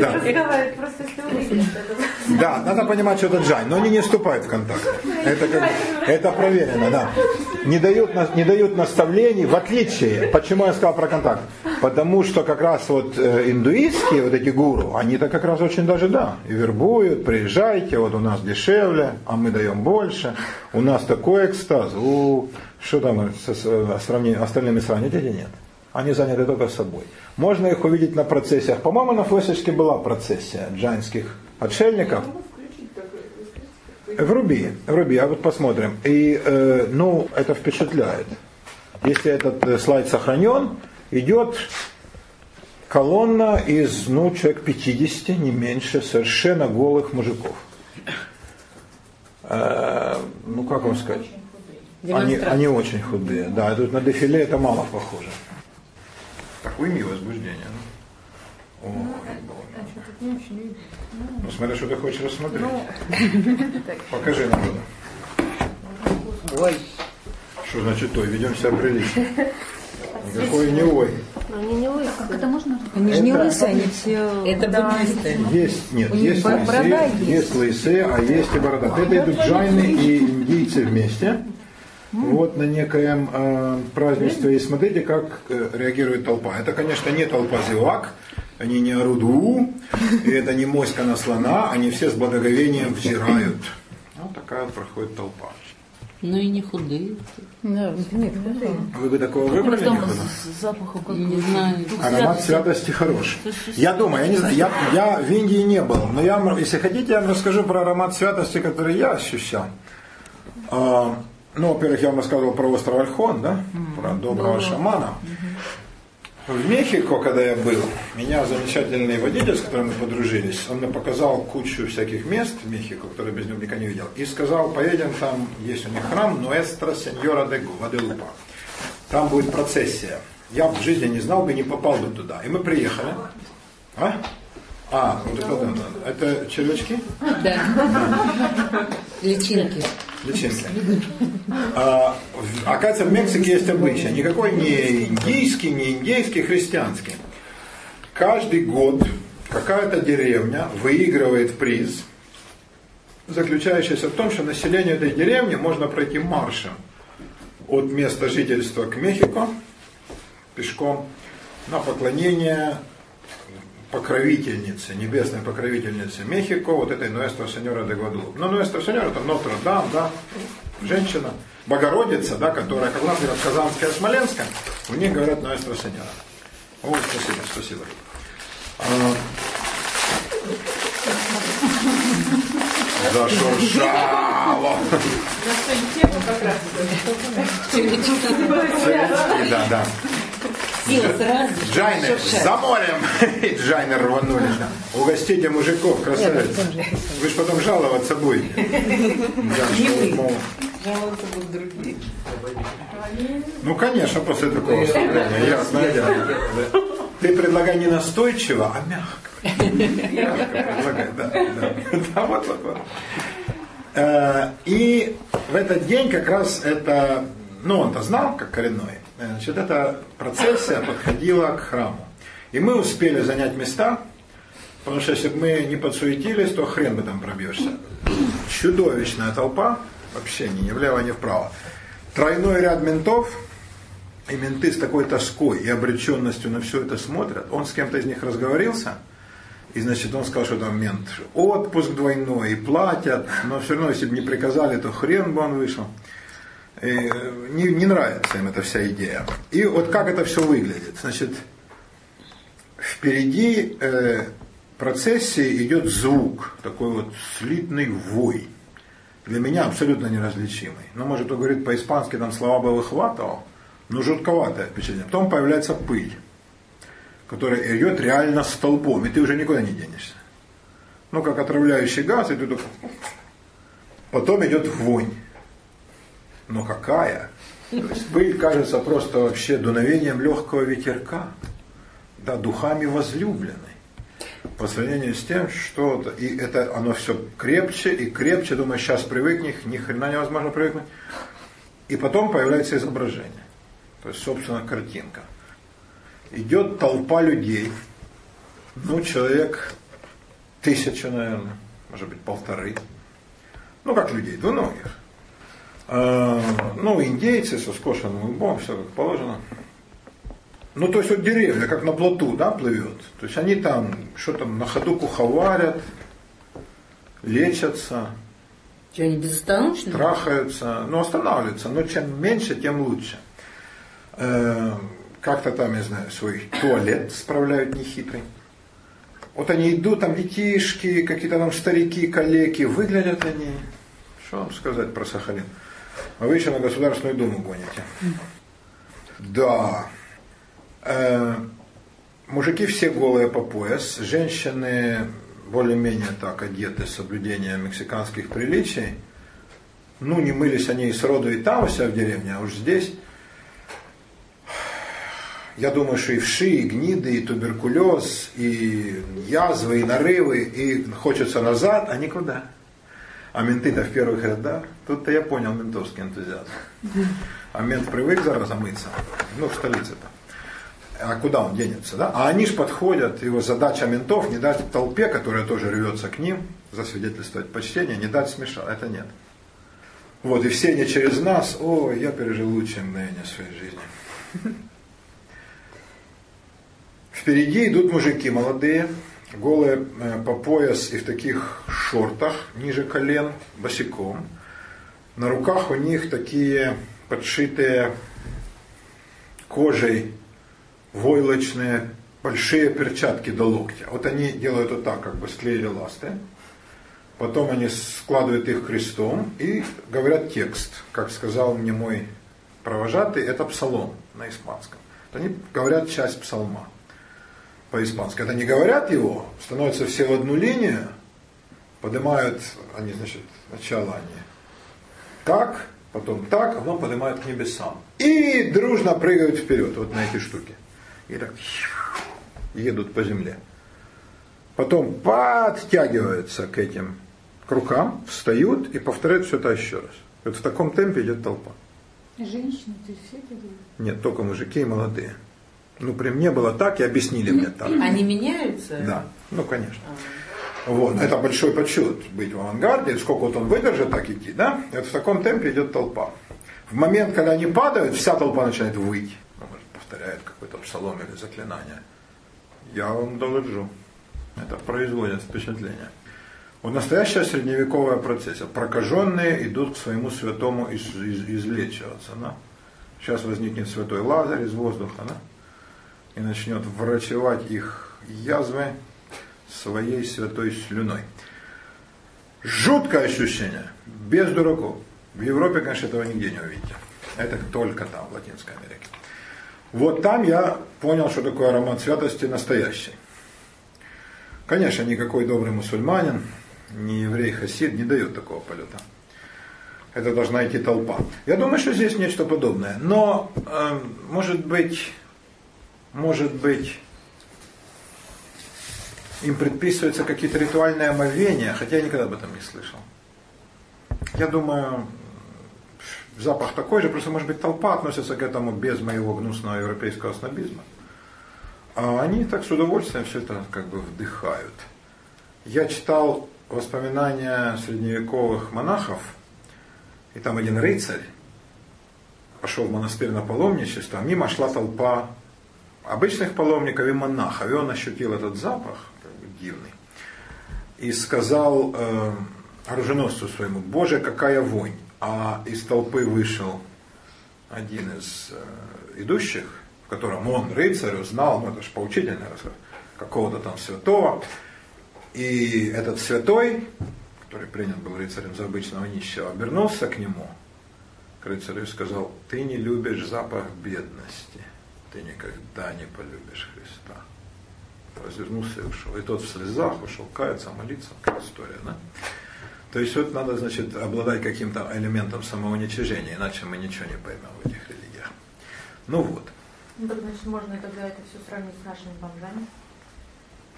Да. Да, надо понимать, что это джайн, но они не вступают в контакт. Это, как, это проверено, да. Не дают, не дают наставлений, в отличие, почему я сказал про контакт? Потому что как раз вот э, индуистские вот эти гуру, они-то как раз очень даже, да, и вербуют, приезжайте, вот у нас дешевле, а мы даем больше, у нас такой экстаз, у, что там со, с- э, сравни- остальными сравнить или нет? Они заняты только собой. Можно их увидеть на процессиях. По-моему, на Флешечке была процессия джайнских отшельников. Вруби, вруби, а вот посмотрим. И, э, ну, это впечатляет. Если этот э, слайд сохранен, идет колонна из, ну, человек 50, не меньше, совершенно голых мужиков. Э, ну, как вам сказать? Они, они очень худые, да. Тут на дефиле это мало похоже. Такое имя возбуждение. Ну. Ой, Боже. Ну, смотри, что ты хочешь рассмотреть. Покажи нам это. Ой, Что значит той? Ведем себя прилично. Никакой не ой. Они не лысые. это можно Они же не Это- лысые, они все... это да. Есть, нет, есть лысые, есть. есть. лысые, а есть и борода. Это идут джайны и индийцы вместе. Вот на некоем э, празднестве. И смотрите, как э, реагирует толпа. Это, конечно, не толпа зевак, они не орут «у», и это не моська на слона, они все с благоговением взирают. Вот такая вот проходит толпа. Ну и не худые. Да, нет, худые. Вы бы такого выбрали? Потом никуда? с запахом как Не знаю. Аромат святости хороший. Я думаю, я не знаю, я, я в Индии не был, но я, вам, если хотите, я вам расскажу про аромат святости, который я ощущал. Ну, во-первых, я вам рассказывал про остров Альхон, да, про доброго шамана. В Мехико, когда я был, меня замечательный водитель, с которым мы подружились, он мне показал кучу всяких мест в Мехико, которые без него никогда не видел, и сказал, поедем, там есть у них храм Нуэстро Сеньора де Гуаделупа. Там будет процессия. Я в жизни не знал бы, не попал бы туда. И мы приехали. А? А, вот это, да, это червячки? Да. Личинки. Личинки. А, оказывается, в Мексике есть обычай. Никакой не индийский, не индейский, христианский. Каждый год какая-то деревня выигрывает приз, заключающийся в том, что населению этой деревни можно пройти маршем от места жительства к Мехико пешком на поклонение покровительнице, небесной покровительнице Мехико, вот этой Нуэстро Сеньора де Гваделуп. Ну, Нуэстро Сеньора, это Нотр-Дам, да, женщина, Богородица, да, которая, как у нас говорят, Казанская, Смоленская, у них говорят Нуэстро Сеньора. О, спасибо, спасибо. А, Зашуршало. Да, да. Сила сразу. Джайнер, за морем! И Джайнер рванулись. да. Угостите мужиков, красавиц. Вы же потом жаловаться будете. Жаловаться будут другие. Ну, конечно, после такого выступления, ясное дело. Да. Ты предлагай не настойчиво, а мягко. Мягко предлагай, да. Да, Да, вот, вот, вот. Э, И в этот день как раз это, ну, он-то знал, как коренной, значит, эта процессия подходила к храму. И мы успели занять места, потому что если бы мы не подсуетились, то хрен бы там пробьешься. Чудовищная толпа, вообще ни, влево, ни вправо. Тройной ряд ментов, и менты с такой тоской и обреченностью на все это смотрят. Он с кем-то из них разговорился, и значит он сказал, что там мент отпуск двойной, и платят, но все равно, если бы не приказали, то хрен бы он вышел. И не, не нравится им эта вся идея. И вот как это все выглядит. Значит, впереди э, процессии идет звук, такой вот слитный вой. Для меня абсолютно неразличимый. Ну, может, кто говорит по-испански, там слова бы выхватывал, но жутковатое впечатление. Потом появляется пыль, которая идет реально столбом, и ты уже никуда не денешься. Ну, как отравляющий газ, и ты только... Потом идет вонь. Но какая? То есть пыль кажется просто вообще дуновением легкого ветерка, да, духами возлюбленной. По сравнению с тем, что и это оно все крепче и крепче, думаю, сейчас привыкнешь, ни хрена невозможно привыкнуть. И потом появляется изображение. То есть, собственно, картинка. Идет толпа людей, ну, человек тысяча, наверное, может быть, полторы. Ну, как людей, двуногих. А, ну, индейцы со скошенным лбом, все как положено. Ну, то есть вот деревья, как на плоту, да, плывет. То есть они там, что там, на ходу куховарят, лечатся, Что, они безостановочные? трахаются, ну, останавливаются. Но чем меньше, тем лучше. Э, Как-то там, я знаю, свой туалет справляют нехитрый. Вот они идут, там детишки, какие-то там старики, калеки, выглядят они. Что вам сказать про Сахалин? А вы еще на Государственную Думу гоните. Да. Э, мужики все голые по пояс, женщины более-менее так одеты с соблюдением мексиканских приличий. Ну, не мылись они и сроду и там у себя в деревне, а уж здесь. Я думаю, что и вши, и гниды, и туберкулез, и язвы, и нарывы, и хочется назад, а никуда. А менты-то в первых рядах. Тут-то я понял ментовский энтузиазм. А мент привык зараза мыться. Ну, в столице-то. А куда он денется, да? А они ж подходят, его задача ментов не дать толпе, которая тоже рвется к ним, засвидетельствовать почтение, не дать смешать. Это нет. Вот, и все они через нас, ой, я пережил лучшее мгновение своей жизни. Впереди идут мужики молодые, голые э, по пояс и в таких шортах ниже колен, босиком. на руках у них такие подшитые кожей войлочные большие перчатки до локтя. Вот они делают вот так, как бы склеили ласты. Потом они складывают их крестом и говорят текст. Как сказал мне мой провожатый, это псалом на испанском. Они говорят часть псалма по-испански. Когда не говорят его, становятся все в одну линию, поднимают, они, значит, сначала они так, потом так, а потом поднимают к небесам. И дружно прыгают вперед, вот на эти штуки. И так едут по земле. Потом подтягиваются к этим к рукам, встают и повторяют все это еще раз. Вот в таком темпе идет толпа. Женщины, ты все это делают? Нет, только мужики и молодые. Ну, при мне было так, и объяснили мне так. Они меняются? Да, ну, конечно. Вот, это большой подсчет быть в авангарде, сколько вот он выдержит так идти, да? Это в таком темпе идет толпа. В момент, когда они падают, вся толпа начинает выть. Ну, может, повторяет какой-то псалом или заклинание. Я вам доложу. Это производит впечатление. Вот настоящая средневековая процессия. Прокаженные идут к своему святому из, из, излечиваться. Да? Сейчас возникнет святой Лазарь из воздуха. Да? И начнет врачевать их язвы своей святой слюной. Жуткое ощущение. Без дураков. В Европе, конечно, этого нигде не увидите. Это только там, в Латинской Америке. Вот там я понял, что такое аромат святости настоящий. Конечно, никакой добрый мусульманин, ни еврей хасид не дает такого полета. Это должна идти толпа. Я думаю, что здесь нечто подобное. Но, э, может быть, может быть, им предписываются какие-то ритуальные омовения, хотя я никогда об этом не слышал. Я думаю, запах такой же, просто, может быть, толпа относится к этому без моего гнусного европейского снобизма. А они так с удовольствием все это как бы вдыхают. Я читал воспоминания средневековых монахов, и там один рыцарь пошел в монастырь на паломничество, а мимо шла толпа обычных паломников и монахов, и он ощутил этот запах, дивный, и сказал э, оруженосцу своему, Боже, какая вонь! А из толпы вышел один из э, идущих, в котором он, рыцарь, узнал, ну это же поучительный рассказ, какого-то там святого, и этот святой, который принят был рыцарем за обычного нищего, обернулся к нему, к рыцарю и сказал, ты не любишь запах бедности, ты никогда не полюбишь Христа. Развернулся и ушел. И тот в слезах ушел каяться, молиться, как история, да? То есть вот надо, значит, обладать каким-то элементом самоуничижения, иначе мы ничего не поймем в этих религиях. Ну вот. Ну, так, значит, можно тогда это все сравнить с нашими бомжами.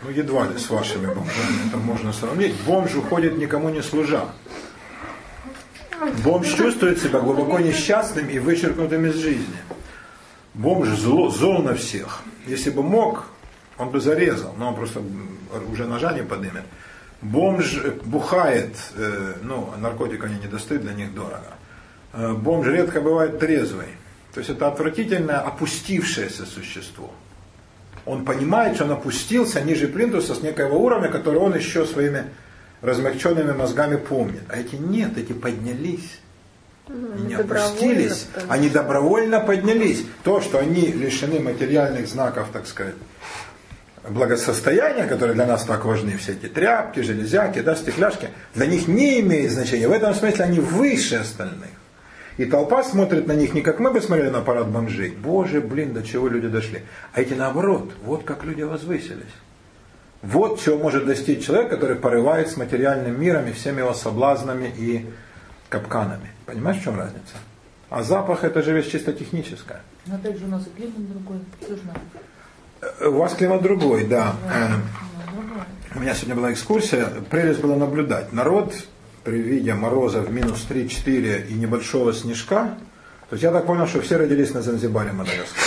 Ну, едва ли с вашими бомжами это можно сравнить. Бомж уходит никому не служа. Бомж чувствует себя глубоко несчастным и вычеркнутым из жизни. Бомж зло, зол на всех. Если бы мог, он бы зарезал, но он просто уже ножа не поднимет. Бомж бухает, э, ну, наркотик они не достают, для них дорого. Э, бомж редко бывает трезвый. То есть это отвратительное, опустившееся существо. Он понимает, что он опустился ниже плинтуса с некоего уровня, который он еще своими размягченными мозгами помнит. А эти нет, эти поднялись. Они не опустились, они добровольно поднялись. То, что они лишены материальных знаков, так сказать, благосостояния, которые для нас так важны, все эти тряпки, железяки, да, стекляшки, для них не имеет значения. В этом смысле они выше остальных. И толпа смотрит на них не как мы бы смотрели на парад бомжей. Боже, блин, до чего люди дошли. А эти наоборот, вот как люди возвысились. Вот чего может достичь человек, который порывает с материальным миром и всеми его соблазнами и капканами. Понимаешь, в чем разница? А запах это же вещь чисто техническая. Но опять же у нас и климат другой, южно. У вас климат другой, да. У меня сегодня была экскурсия, прелесть было наблюдать. Народ при виде мороза в минус 3-4 и небольшого снежка, то есть я так понял, что все родились на Занзибаре Мадагаскар.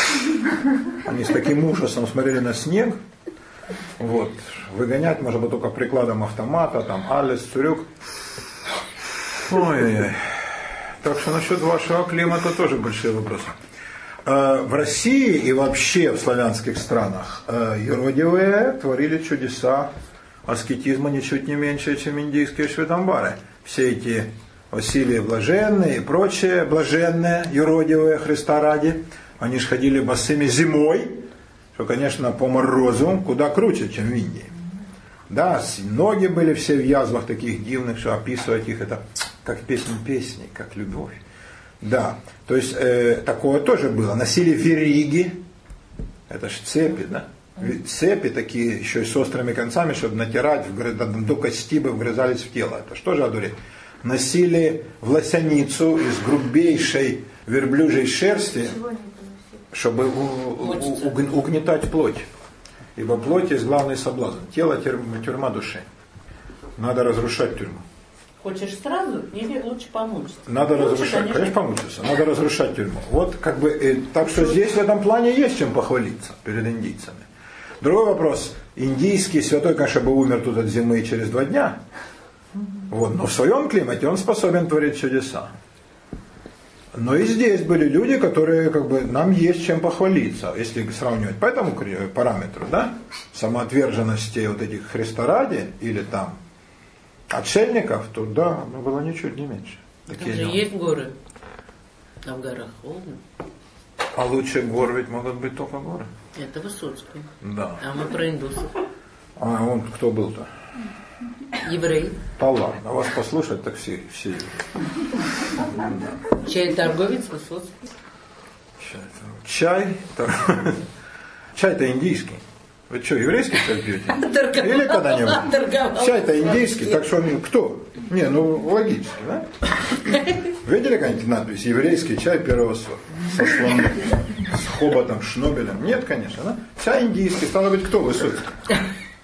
Они с таким ужасом смотрели на снег, вот, выгонять можно было только прикладом автомата, там, Алис, Цурюк. Ой-ой-ой. Так что насчет вашего климата тоже большие вопросы. В России и вообще в славянских странах юродивые творили чудеса аскетизма ничуть не меньше, чем индийские шведамбары. Все эти Василий Блаженный и прочие блаженные, юродивые Христа ради, они же ходили босыми зимой, что, конечно, по морозу куда круче, чем в Индии. Да, ноги были все в язвах таких дивных, что описывать их это как песнь песни, как любовь. Да, то есть э, такое тоже было. Носили вериги, это ж цепи, да? Цепи такие еще и с острыми концами, чтобы натирать, вгры- до, кости бы вгрызались в тело. Это что же одурить? Носили власяницу из грубейшей верблюжьей шерсти, чтобы у- у- угнетать плоть. Ибо плоть есть главный соблазн. Тело тюрьма, тюрьма души. Надо разрушать тюрьму. Хочешь сразу или лучше помучиться? Надо Лучше, разрушать, конечно, помучиться. Надо разрушать тюрьму. Вот как бы, э, так что здесь в этом плане есть чем похвалиться перед индийцами. Другой вопрос. Индийский святой, конечно, бы умер тут от зимы через два дня. Вот, но в своем климате он способен творить чудеса. Но и здесь были люди, которые как бы нам есть чем похвалиться, если сравнивать по этому параметру, да, самоотверженности вот этих Христа ради или там отшельников, то да, ну, было ничуть не меньше. Там Такие же дела. есть горы. А в горах холодно. А лучше гор ведь могут быть только горы. Это Высоцкий. Да. А мы про индусов. А он кто был-то? Еврей. Да ладно, вас послушать, так все, все. Чай торговец Высоцкий. Чай, чай, чай-то индийский. Вы что, еврейский чай пьете? Или когда-нибудь? Чай-то индийский, так что он кто? Не, ну логически, да? Видели какая-нибудь надпись «Еврейский чай первого сорта» со слоном, с хоботом, шнобелем? Нет, конечно, да? Чай индийский, стало быть, кто Высоцкий?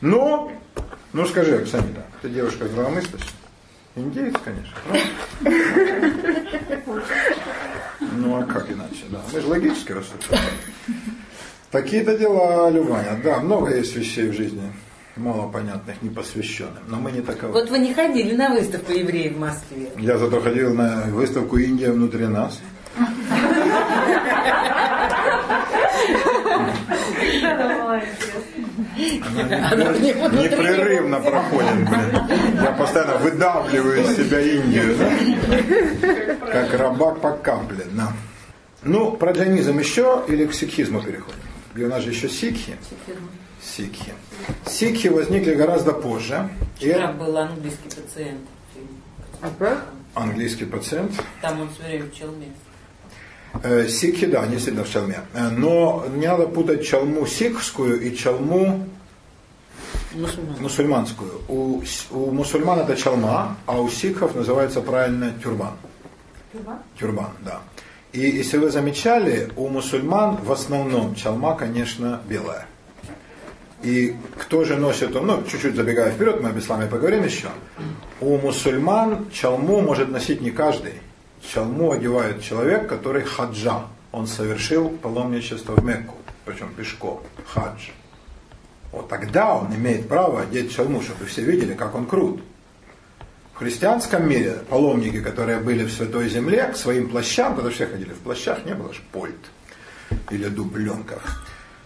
Ну, ну скажи, Оксанита, ты девушка здравомыслящая? Индеец, конечно. правда? Ну а как иначе, да. Мы же логически рассуждаем. Такие-то дела, Любаня. Да, много есть вещей в жизни, мало понятных, непосвященным. Но мы не таковы. Вот вы не ходили на выставку евреев в Москве. Я зато ходил на выставку «Индия внутри нас». Она Непрерывно проходит, блин. Я постоянно выдавливаю из себя Индию, да? Как рабак по капле, да. Ну, про джайнизм еще или к сикхизму переходим? И у нас же еще сикхи. Сикхи. Сикхи возникли гораздо позже. И Вчера был английский пациент. фильм. английский пациент. Там он все время в челме. Э, Сикхи, да, они всегда в чалме. Э, Но не надо путать чалму сикхскую и чалму Мусульман. мусульманскую. У, у мусульман это чалма, а у сикхов называется правильно тюрбан. Тюрьма? Тюрбан, да. И если вы замечали, у мусульман в основном чалма, конечно, белая. И кто же носит, ну, чуть-чуть забегая вперед, мы об исламе поговорим еще. У мусульман чалму может носить не каждый. Чалму одевает человек, который хаджа. Он совершил паломничество в Мекку, причем пешком, хадж. Вот тогда он имеет право одеть чалму, чтобы все видели, как он крут. Христианском мире паломники, которые были в Святой Земле, к своим плащам, когда все ходили в плащах, не было шпольт или дубленков.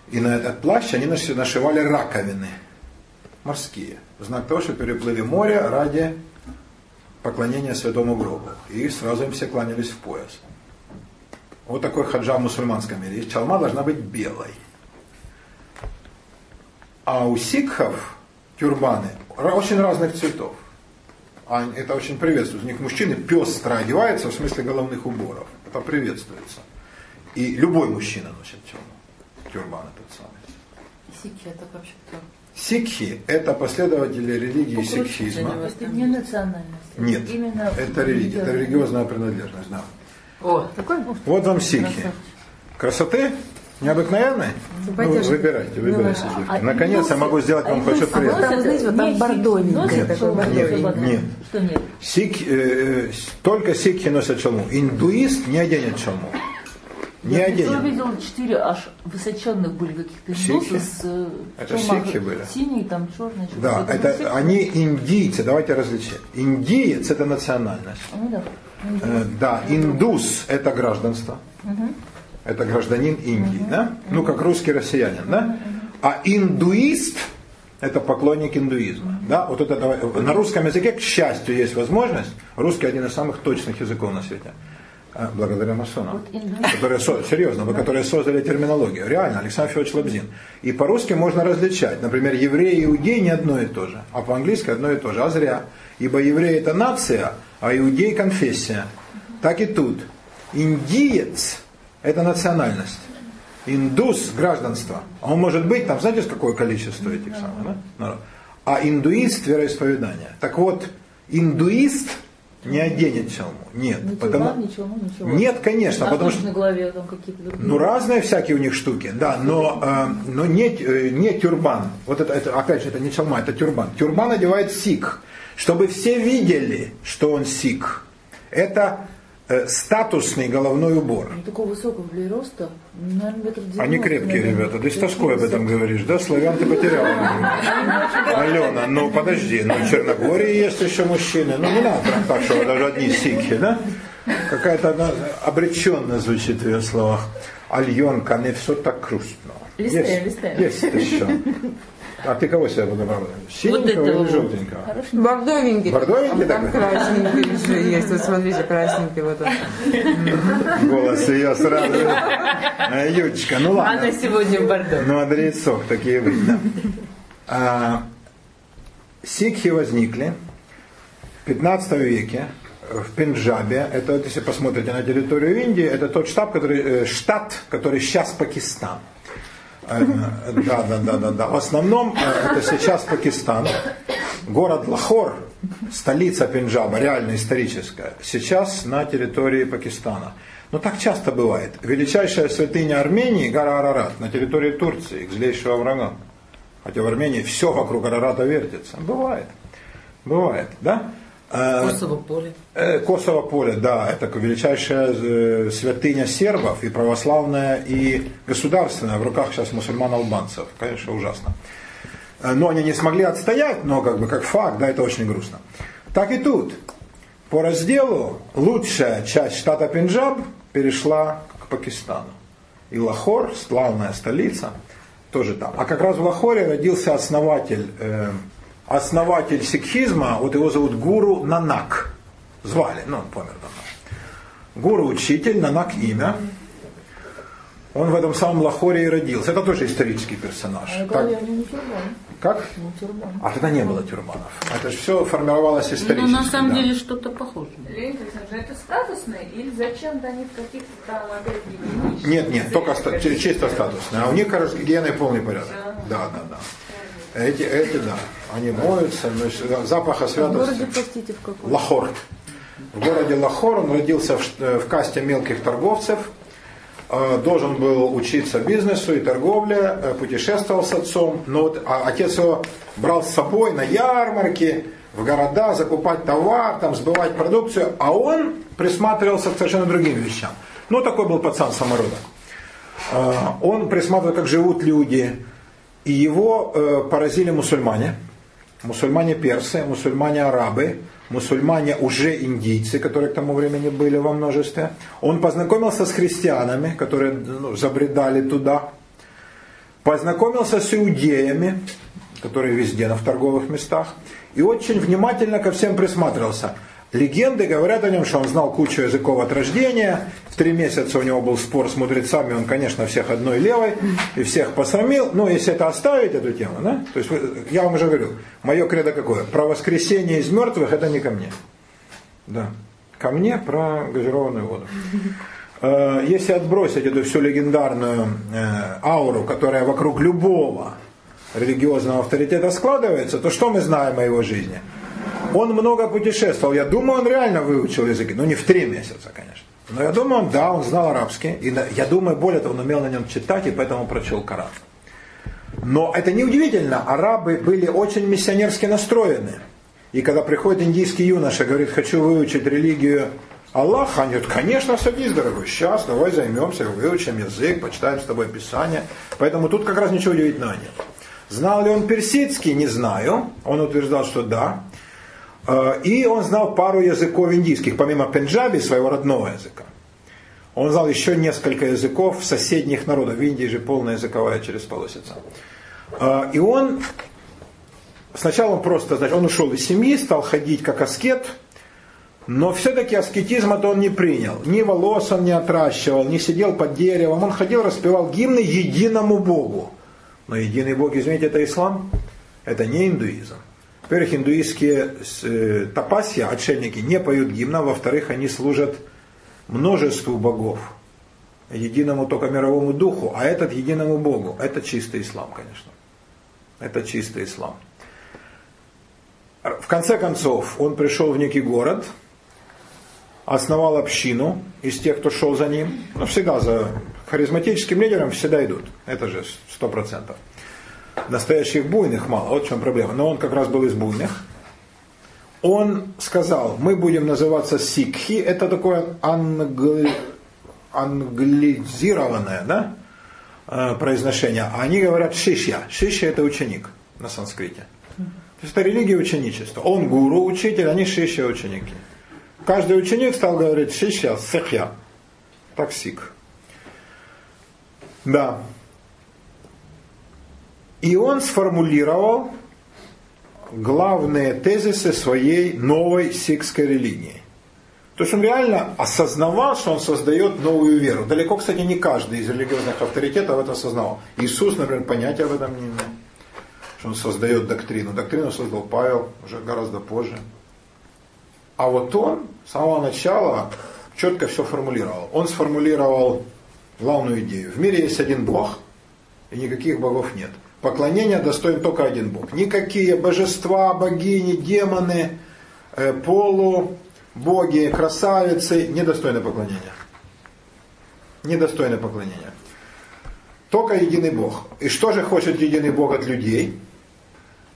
И на этот плащ они наши- нашивали раковины морские. В знак того, что переплыли море ради поклонения святому гробу. И сразу им все кланялись в пояс. Вот такой хаджа в мусульманском мире. И чалма должна быть белой. А у сикхов тюрбаны очень разных цветов. А это очень приветствуется. У них мужчины пестро одеваются в смысле головных уборов. Это приветствуется. И любой мужчина носит тюрбан. Тюрбан этот самый. Сикхи это вообще кто? Сикхи – это последователи религии сикхизма. Это не национальность. Нет, Именно это религия, это религиозная принадлежность, да. О, Такой. Вот вам сикхи. Красоты? Необыкновенной? Ну, выбирайте, выбирайте. Ну, девки. а Наконец я могу сделать вам а хоть индусы приятно. носят- Там, знаете, вот там не, бордоненькое челму, Нет, нет. Что нет? Сик, э, только сикхи носят чалму. Индуист не оденет чалму. Не Я оденет. видел четыре аж высоченных были каких-то индусы Сикхи? с э, Это челмах. сикхи были? Синий, там черный. Да, это они индийцы, давайте различим. Индиец это национальность. Ну да. Э, Да, индус это гражданство. Это гражданин Индии, да? Ну, как русский россиянин, да? А индуист это поклонник индуизма. Да? Вот это, на русском языке, к счастью, есть возможность. Русский один из самых точных языков на свете. А, Благодаря масонам. Которые, серьезно, вы которые создали терминологию. Реально, Александр Федорович Лобзин. И по-русски можно различать. Например, еврей и иудей не одно и то же. А по-английски одно и то же. А зря. Ибо еврей это нация, а иудей конфессия. Так и тут. Индиец это национальность. Индус – гражданство. А он может быть, там знаете, какое количество этих самых, да? А индуист – вероисповедание. Так вот, индуист не оденет челму. Нет. Ни потому- ничего, ничего. Нет, конечно, а потому что на голове там какие-то другие. ну, разные всякие у них штуки, да, но, э, но не, э, не тюрбан. Вот это, это, опять же, это не чалма, это тюрбан. Тюрбан одевает сик, чтобы все видели, что он сик. Это статусный головной убор. Ну, такого высокого для роста, наверное, метр девяносто. Они крепкие наверное. ребята. Ты с тоской об этом говоришь, да? Славян ты потеряла. Алена, ну подожди, ну в Черногории есть еще мужчины. Ну не надо прям так, что даже одни сикхи, да? Какая-то она обреченно звучит в ее словах. Альонка, не все так грустно. Листаем, листаем. Есть еще. А ты кого себя подобрал? Синенького этого или вот. желтенького? Бордовенький. Бордовенький А там такой? красненький еще есть. Вот смотрите, красненький вот он. Голос ее сразу. Э, Ючка, ну ладно. Она сегодня в Бордо. Ну, адресов такие да. А, сикхи возникли в 15 веке в Пенджабе. Это, вот если посмотрите на территорию Индии, это тот штаб, который, э, штат, который сейчас Пакистан. Э, Да, да, да, да, да. В основном э, это сейчас Пакистан. Город Лахор, столица Пенджаба, реально историческая, сейчас на территории Пакистана. Но так часто бывает. Величайшая святыня Армении, гора Арарат, на территории Турции, к злейшего врага. Хотя в Армении все вокруг Арарата вертится. Бывает. Бывает, да? Э, Курсово поле. Э, Косово поле, да, это величайшая э, святыня сербов и православная, и государственная в руках сейчас мусульман-албанцев. Конечно, ужасно. Но они не смогли отстоять, но как бы как факт, да, это очень грустно. Так и тут. По разделу лучшая часть штата Пенджаб перешла к Пакистану. И Лахор, славная столица, тоже там. А как раз в Лахоре родился основатель, основатель сикхизма, вот его зовут Гуру Нанак. Звали, ну он помер давно. Гуру учитель, Нанак имя. Он в этом самом Лахоре и родился. Это тоже исторический персонаж. А Так- не тюрбан. как? Не тюрбан. А тогда не было тюрбанов. Это же все формировалось исторически. Ну, на самом да. деле, что-то похожее. Леонид Александрович, это статусное или зачем-то они в каких-то там Нет, нет, только ста- чисто статусные. А у них, кажется, гигиеной полный порядок. Да, да, да. Эти, эти, да. Они моются, значит, запаха А в святости. городе, простите, в каком? Лахор. В городе Лахор он родился в, э, в касте мелких торговцев, э, должен был учиться бизнесу и торговле, э, путешествовал с отцом, но вот, а отец его брал с собой на ярмарки, в города, закупать товар, там, сбывать продукцию, а он присматривался к совершенно другим вещам. Ну, такой был пацан самородок. Он присматривал, как живут люди, и его э, поразили мусульмане, мусульмане персы, мусульмане арабы, мусульмане уже индийцы, которые к тому времени были во множестве. Он познакомился с христианами, которые ну, забредали туда. Познакомился с иудеями, которые везде, в торговых местах. И очень внимательно ко всем присматривался. Легенды говорят о нем, что он знал кучу языков от рождения. В три месяца у него был спор с мудрецами, он, конечно, всех одной левой и всех посрамил. Но если это оставить, эту тему, да? То есть, я вам уже говорю, мое кредо какое? Про воскресение из мертвых это не ко мне. Да. Ко мне про газированную воду. Э, Если отбросить эту всю легендарную э, ауру, которая вокруг любого религиозного авторитета складывается, то что мы знаем о его жизни? Он много путешествовал. Я думаю, он реально выучил языки. Ну, не в три месяца, конечно. Но я думаю, да, он знал арабский. И я думаю, более того, он умел на нем читать, и поэтому прочел Коран. Но это не удивительно. Арабы были очень миссионерски настроены. И когда приходит индийский юноша, говорит, хочу выучить религию Аллаха, они говорят, конечно, садись, дорогой, сейчас, давай займемся, выучим язык, почитаем с тобой Писание. Поэтому тут как раз ничего удивительного нет. Знал ли он персидский, не знаю. Он утверждал, что да. Э, И он знал пару языков индийских, помимо пенджаби, своего родного языка. Он знал еще несколько языков соседних народов. В Индии же полная языковая через полосица. Э, И он сначала он просто, значит, он ушел из семьи, стал ходить как аскет, но все-таки аскетизма-то он не принял. Ни волос он не отращивал, не сидел под деревом. Он ходил, распевал гимны единому Богу. Но единый Бог, извините, это ислам? Это не индуизм. Во-первых, индуистские э, тапасья, отшельники, не поют гимна. Во-вторых, они служат множеству богов. Единому только мировому духу, а этот единому Богу. Это чистый ислам, конечно. Это чистый ислам. В конце концов, он пришел в некий город, основал общину из тех, кто шел за ним. Ну, всегда за харизматическим лидером всегда идут. Это же сто процентов. Настоящих буйных мало, вот в чем проблема. Но он как раз был из буйных. Он сказал, мы будем называться сикхи, это такое англи... англизированное да, э, произношение. А они говорят шишья. Шишья это ученик на санскрите. То есть это религия ученичества. Он гуру, учитель, они шишья ученики. Каждый ученик стал говорить шишья, сехья. Так сик. Да. И он сформулировал главные тезисы своей новой сикской религии. То есть он реально осознавал, что он создает новую веру. Далеко, кстати, не каждый из религиозных авторитетов это осознавал. Иисус, например, понятия об этом не имел. Что он создает доктрину. Доктрину создал Павел уже гораздо позже. А вот он с самого начала четко все формулировал. Он сформулировал главную идею. В мире есть один Бог, и никаких богов нет. Поклонения достоин только один Бог. Никакие божества, богини, демоны, э, полу, боги, красавицы недостойны поклонения. Недостойны поклонения. Только единый Бог. И что же хочет единый Бог от людей?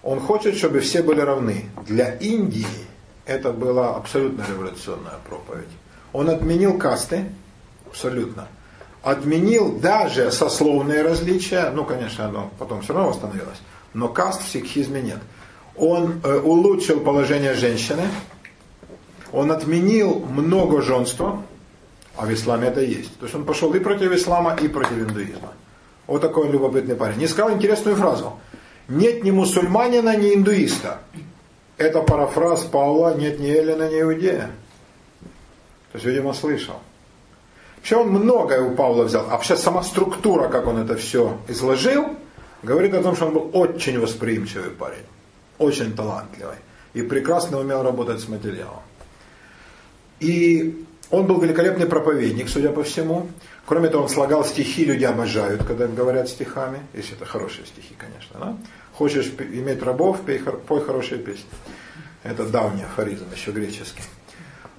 Он хочет, чтобы все были равны. Для Индии это была абсолютно революционная проповедь. Он отменил касты, абсолютно отменил даже сословные различия, ну, конечно, оно потом все равно восстановилось, но каст в сикхизме нет. Он э, улучшил положение женщины, он отменил много женства, а в исламе это есть. То есть он пошел и против ислама, и против индуизма. Вот такой он любопытный парень. Не сказал интересную фразу. Нет ни мусульманина, ни индуиста. Это парафраз Павла «Нет ни Эллина, ни Иудея». То есть, видимо, слышал. Вообще он многое у Павла взял. А вообще сама структура, как он это все изложил, говорит о том, что он был очень восприимчивый парень. Очень талантливый. И прекрасно умел работать с материалом. И он был великолепный проповедник, судя по всему. Кроме того, он слагал стихи, люди обожают, когда говорят стихами. Если это хорошие стихи, конечно. Да? Хочешь иметь рабов, пей, пой хорошие песни. Это давний афоризм, еще греческий.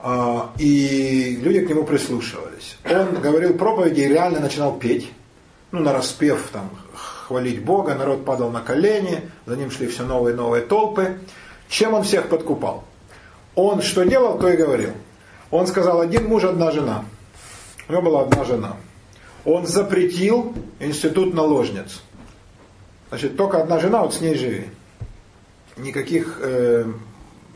А, и люди к нему прислушивались. Он говорил проповеди и реально начинал петь, ну, на распев там, хвалить Бога, народ падал на колени, за ним шли все новые и новые толпы. Чем он всех подкупал? Он что делал, то и говорил. Он сказал, один муж, одна жена. У него была одна жена. Он запретил институт наложниц. Значит, только одна жена, вот с ней живи. Никаких э,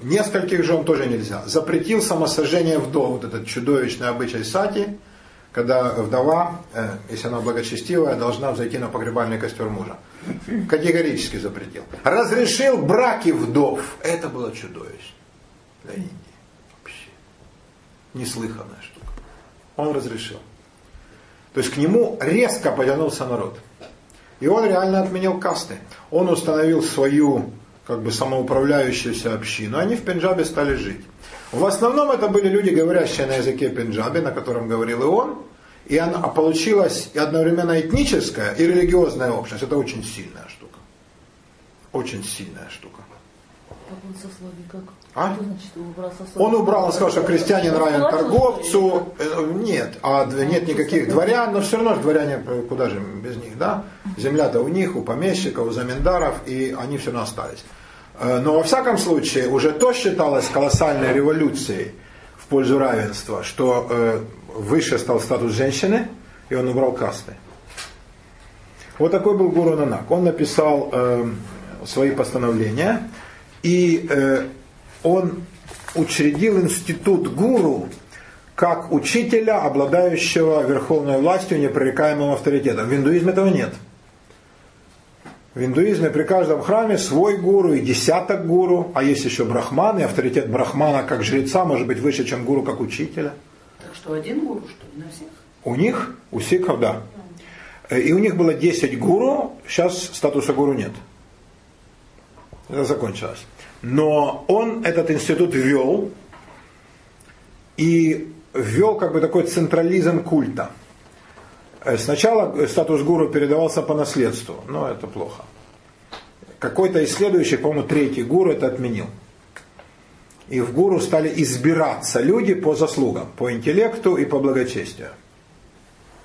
Нескольких жен тоже нельзя. Запретил самосожжение вдов, вот этот чудовищный обычай сати, когда вдова, э, если она благочестивая, должна взойти на погребальный костер мужа. Категорически запретил. Разрешил браки вдов. Это было чудовищно для Индии. Вообще. Неслыханная штука. Он разрешил. То есть к нему резко потянулся народ. И он реально отменил касты. Он установил свою как бы самоуправляющуюся общину, они в Пенджабе стали жить. В основном это были люди, говорящие на языке Пенджабе, на котором говорил и он, и она получилась и одновременно этническая, и религиозная общность. Это очень сильная штука. Очень сильная штука. Как он сословие, как? А? Что значит убрал сословие? Он убрал, он сказал, что крестьянин равен торговцу. Э, Нет, а нет никаких дворян, но все равно же дворяне, э, куда же без них, да? Земля-то у них, у помещиков, у заминдаров, и они все равно остались. Э, но во всяком случае, уже то считалось колоссальной революцией в пользу равенства, что выше стал статус женщины, и он убрал касты. Вот такой был Гуру Нанак. Он написал э, свои постановления, и э, он учредил институт гуру как учителя, обладающего верховной властью, непререкаемым авторитетом. В индуизме этого нет. В индуизме при каждом храме свой гуру и десяток гуру, а есть еще брахман, и авторитет брахмана как жреца может быть выше, чем гуру как учителя. Так что один гуру, что ли, на всех? У них, у сикхов, да. Э, И у них было 10 гуру, сейчас статуса гуру нет. Это закончилось. Но он этот институт ввел и ввел как бы такой централизм культа. Э, Сначала статус гуру передавался по наследству, но это плохо. Какой-то из следующих, по-моему, третий гуру это отменил. И в гуру стали избираться люди по заслугам, по интеллекту и по благочестию.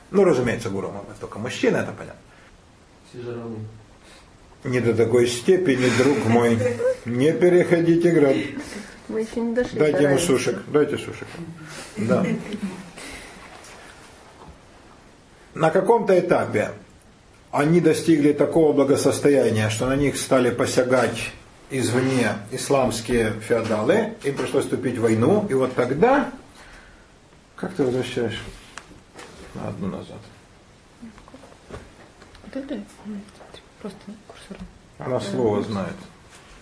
Ну, разумеется, гуру могут только мужчины, это понятно. Все же равны. Не до такой степени, друг мой. Не переходите грань. Мы еще не дошли. Дайте ему сушек. Дайте сушек. Да. На каком-то этапе они достигли такого благосостояния, что на них стали посягать извне исламские феодалы, им пришлось вступить в войну, и вот тогда, как ты возвращаешь на одну назад? Просто курсором. Она слово знает.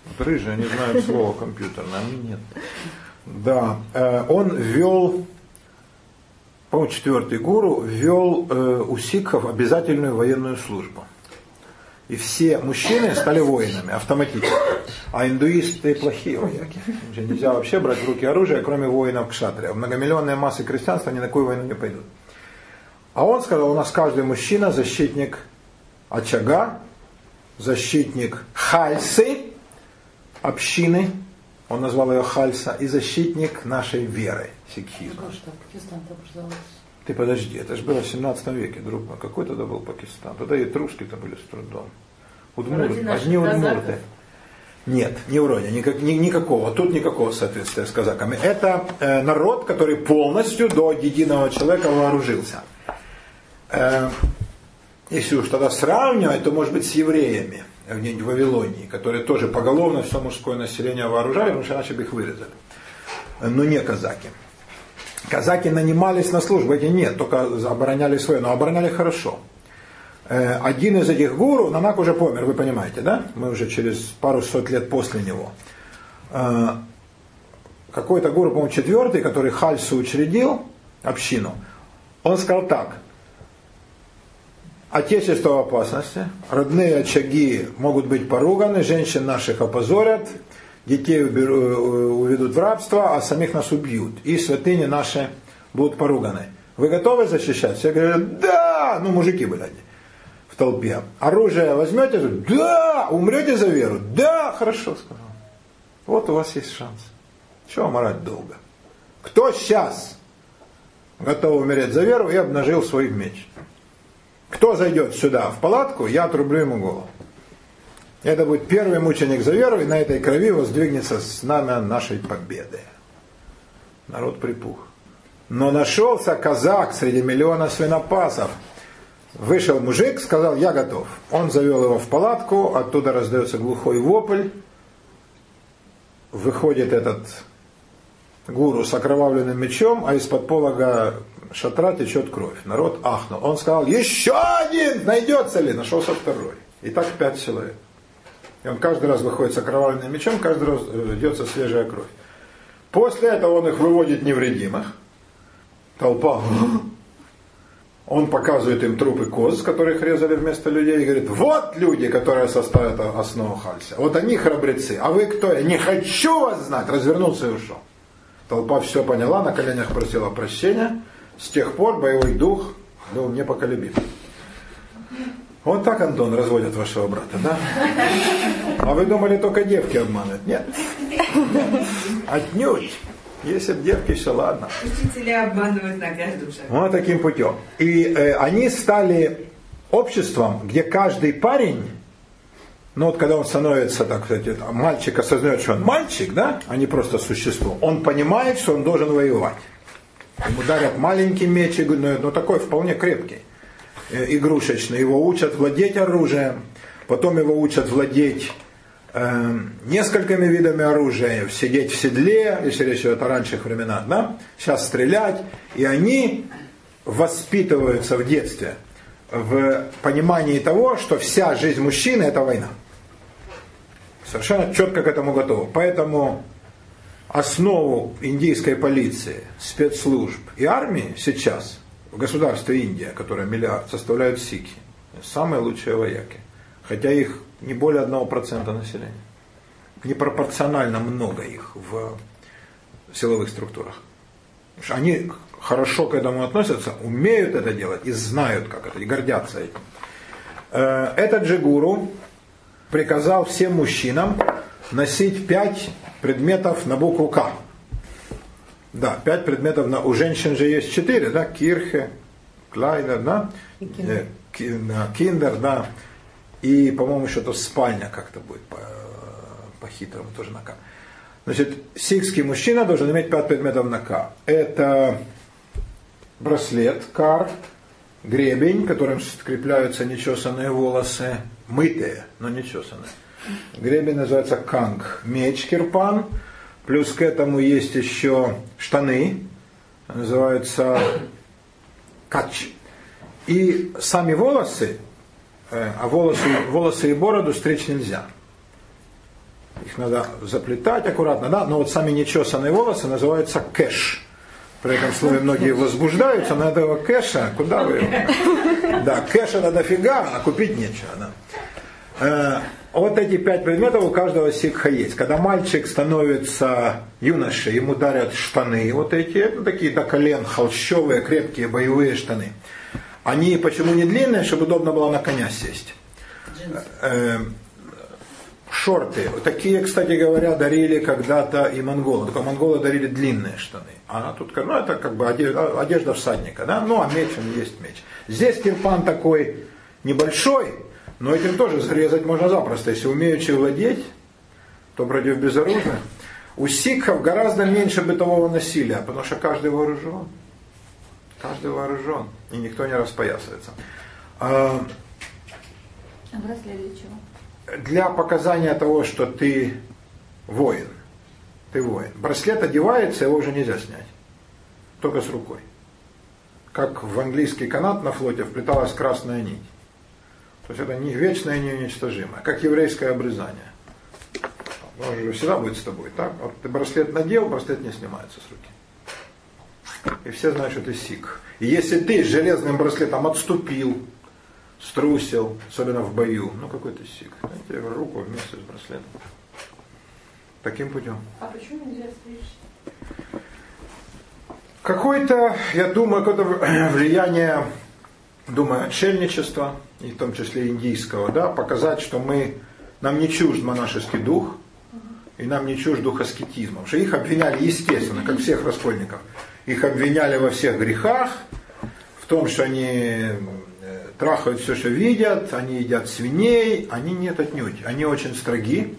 Вот рыжие, они знают слово компьютерное, а мы нет. Да, э, он ввел, по-моему, четвертый гуру, ввел э, у сикхов обязательную военную службу. И все мужчины стали воинами автоматически. А индуисты плохие вояки. Нельзя вообще брать в руки оружие, кроме воинов кшатрия. Многомиллионные массы крестьянства ни на какую войну не пойдут. А он сказал, у нас каждый мужчина защитник очага, защитник Хальсы, общины, он назвал ее Хальса, и защитник нашей веры, сикхизма. Ты подожди, это же было в 17 веке, друг мой. Какой тогда был Пакистан? Тогда и этруски-то были с трудом. Удмурты, одни удмурты. казаков. Нет, не вроде, никак, ни- никакого. Тут никакого соответствия с казаками. Это э, народ, который полностью до единого человека вооружился. Э, если уж тогда сравнивать, то может быть с евреями в Вавилонии, которые тоже поголовно все мужское население вооружали, потому что иначе бы их вырезали. Но не казаки. Казаки нанимались на службу, эти нет, только обороняли свое, но обороняли хорошо. Э, Один из этих гуру, Нанак уже помер, вы понимаете, да? Мы уже через пару сот лет после него. Э, Какой-то гуру, по-моему, четвертый, который Хальсу учредил, общину, он сказал так, Отечество в опасности, родные очаги могут быть поруганы, женщин наших опозорят, детей э, уведут в рабство, а самих нас убьют. И святыни наши будут поруганы. Вы готовы защищать? Все говорят, да! Ну, мужики были одни в толпе. Оружие возьмете? Да! Умрете за веру? Да! Хорошо, сказал. Вот у вас есть шанс. Чего морать долго? Кто сейчас готов умереть за веру и обнажил свой меч? Кто зайдет сюда в палатку, я отрублю ему голову. Это будет первый мученик за веру, и на этой крови воздвигнется знамя нашей победы. Народ припух. Но нашелся казак среди миллиона свинопасов. Вышел мужик, сказал, я готов. Он завел его в палатку, оттуда раздается глухой вопль. Выходит этот гуру с окровавленным мечом, а из-под полога шатра течет кровь. Народ ахнул. Он сказал, еще один, найдется ли? Нашелся второй. И так пять человек. И он каждый раз выходит с окровавленным мечом, каждый раз э, идется свежая кровь. После этого он их выводит невредимых. Толпа. Он показывает им трупы коз, которых резали вместо людей, и говорит, вот люди, которые составят основу Хальса. Вот они храбрецы. А вы кто? Я не хочу вас знать. Развернулся и ушел. Толпа все поняла, на коленях просила прощения. С тех пор боевой дух был непоколебим. Вот так, Антон, разводят вашего брата, да? А вы думали, только девки обманывают? Нет. Нет. Отнюдь. Если бы девки, все ладно. Учителя обманывают на каждом шагу. Вот таким путем. И э, они стали обществом, где каждый парень, ну вот когда он становится, так сказать, мальчик осознает, что он мальчик, да, а не просто существо, он понимает, что он должен воевать. Ему дарят маленький мечик, но, но такой вполне крепкий, э, игрушечный. Его учат владеть оружием, потом его учат владеть э, несколькими видами оружия, сидеть в седле, если речь идет о ранних временах, да, сейчас стрелять, и они воспитываются в детстве в понимании того, что вся жизнь мужчины это война. Совершенно четко к этому готовы. Поэтому основу индийской полиции, спецслужб и армии сейчас в государстве Индия, которое миллиард, составляют сикхи. Самые лучшие вояки. Хотя их не более 1% населения. Непропорционально много их в силовых структурах. Они хорошо к этому относятся, умеют это делать и знают, как это, и гордятся этим. Э, этот же гуру приказал всем мужчинам носить пять предметов на букву К. Да, пять предметов на, у женщин же есть четыре, да, кирхе, клайдер, да, киндер, э, киндер да, и, по-моему, что-то спальня как-то будет по, по-хитрому тоже на К. Значит, сикский мужчина должен иметь пять предметов на К. Это браслет, кар, гребень, которым скрепляются нечесанные волосы, мытые, но нечесанные. Гребень называется канг. Меч кирпан. Плюс к этому есть еще штаны, называются кач. И сами волосы, э, а волосы, волосы и бороду стричь нельзя. Их надо заплетать аккуратно, да, но вот сами нечесанные волосы называются кэш. При этом слове многие возбуждаются, но этого кэша, куда вы его? Да, кэша надо дофига, а купить нечего. Да. Вот эти пять предметов у каждого сикха есть. Когда мальчик становится юношей, ему дарят штаны, вот эти, это такие до колен, холщовые, крепкие, боевые штаны. Они почему не длинные, чтобы удобно было на коня сесть. Э, шорты. Такие, кстати говоря, дарили когда-то и монголы. Только монголы дарили длинные штаны. А тут, ну, это как бы одежда, одежда всадника, да? Ну, а меч, он есть меч. Здесь кирпан такой небольшой, но этим тоже зарезать можно запросто. Если умеючи владеть, то против безоружных. У сикхов гораздо меньше бытового насилия, потому что каждый вооружен. Каждый вооружен. И никто не распоясывается. А, для чего? Для показания того, что ты воин. Ты воин. Браслет одевается, его уже нельзя снять. Только с рукой. Как в английский канат на флоте вплеталась красная нить. То есть это не вечное и неуничтожимое, как еврейское обрезание. Он же всегда будет с тобой, так? Вот ты браслет надел, браслет не снимается с руки. И все знают, что ты сик. И если ты с железным браслетом отступил, струсил, особенно в бою, ну какой ты сик? Знаете, руку вместе с браслетом. Таким путем. А почему нельзя стричься? Какое-то, я думаю, какое-то влияние думаю, отшельничества, и в том числе индийского, да, показать, что мы, нам не чужд монашеский дух, и нам не чужд дух аскетизма. Потому что их обвиняли, естественно, как всех раскольников, их обвиняли во всех грехах, в том, что они э, трахают все, что видят, они едят свиней, они нет отнюдь, они очень строги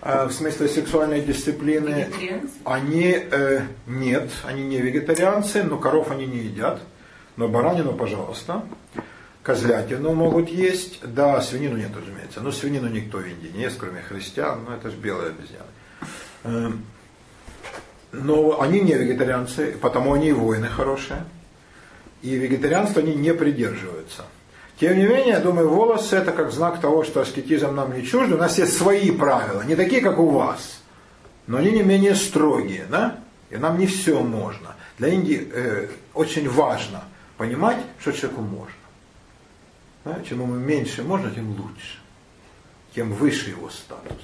э, в смысле сексуальной дисциплины. Они э, нет, они не вегетарианцы, но коров они не едят. Но баранину, пожалуйста. Козлятину могут есть. Да, свинину нет, разумеется. Но свинину никто в Индии не ест, кроме христиан. Ну, это же белые обезьяны. Эм, но они не вегетарианцы, потому они и воины хорошие. И вегетарианство они не придерживаются. Тем не менее, я думаю, волосы это как знак того, что аскетизм нам не чужд. У нас есть свои правила, не такие, как у вас, но они не менее строгие, да? И нам не все можно. Для Индии э, очень важно понимать, что человеку можно. Да? Чем ему меньше можно, тем лучше. Тем выше его статус.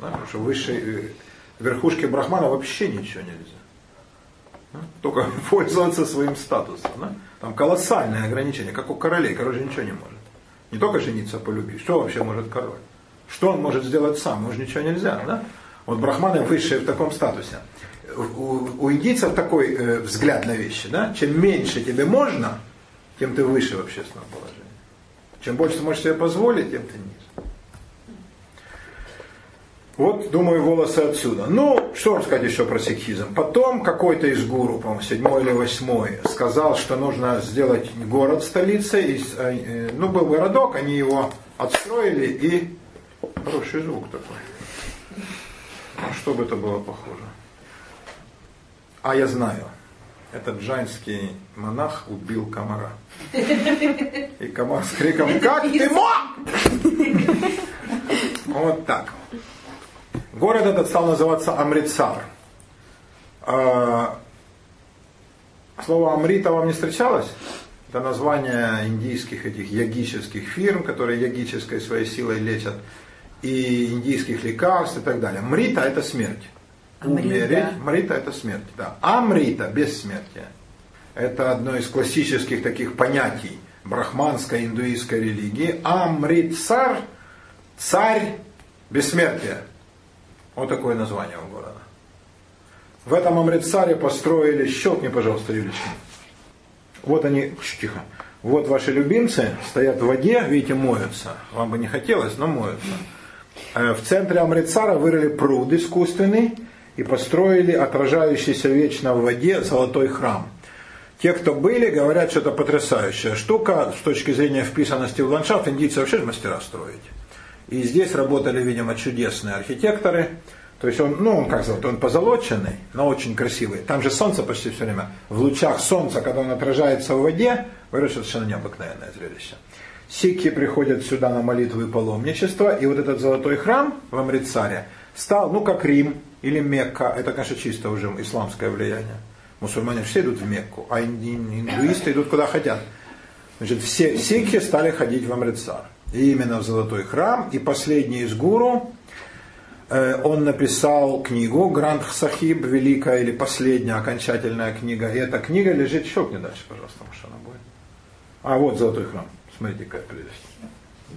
Да? Потому что выше э, верхушки брахмана вообще ничего нельзя. Да? Только пользоваться своим статусом. Да? Там колоссальное ограничение, как у королей. Король же ничего не может. Не только жениться по любви. Что вообще может король? Что он может сделать сам? Ему же ничего нельзя. Да? Вот брахманы высшие в таком статусе у, у такой э, взгляд на вещи, да? Чем меньше тебе можно, тем ты выше в общественном положении. Чем больше ты можешь себе позволить, тем ты ниже. Вот, думаю, волосы отсюда. Ну, что сказать еще про сикхизм? Потом какой-то из гуру, по-моему, седьмой или восьмой, сказал, что нужно сделать город столицей. Э, ну, был городок, они его отстроили и... Хороший звук такой. А что бы это было похоже? А я знаю. этот джайнский монах убил комара. И комар с криком «Как ты мог?» Вот так. Город этот стал называться Амритсар. А, Слово Амрита вам не встречалось? Это название индийских этих ягических фирм, которые ягической своей силой лечат, и индийских лекарств и так далее. Мрита это смерть. Амрита. Умереть, Мрита это смерть, да. Амрита бессмертие. Это одно из классических таких понятий брахманской индуистской религии. Амритсар, царь бессмертия. Вот такое название у города. В этом Амритсаре построили, щелкни, пожалуйста, Юлечка. Вот они, тихо. Вот ваши любимцы стоят в воде, видите, моются. Вам бы не хотелось, но моются. Э, В центре Амритсара вырыли пруд искусственный и построили отражающийся вечно в воде золотой храм. Те, кто были, говорят, что это потрясающая штука с точки зрения вписанности в ландшафт. Индийцы вообще мастера строить. И здесь работали, видимо, чудесные архитекторы. То есть он, ну, он как сказать, он позолоченный, но очень красивый. Там же солнце почти все время. В лучах солнца, когда он отражается в воде, говорят, что это совершенно необыкновенное зрелище. Сикхи приходят сюда на молитву и паломничество, и вот этот золотой храм в Амритсаре стал, ну, как Рим или Мекка. Это, конечно, чисто уже исламское влияние. Мусульмане все идут в Мекку, а индуисты идут куда хотят. Значит, все сикхи стали ходить в Амритсар. И именно в Золотой храм. И последний из гуру, э, он написал книгу Гранд Сахиб, великая или последняя окончательная книга. И эта книга лежит, щелкни дальше, пожалуйста, может она будет. А вот Золотой храм. Смотрите, какая прелесть.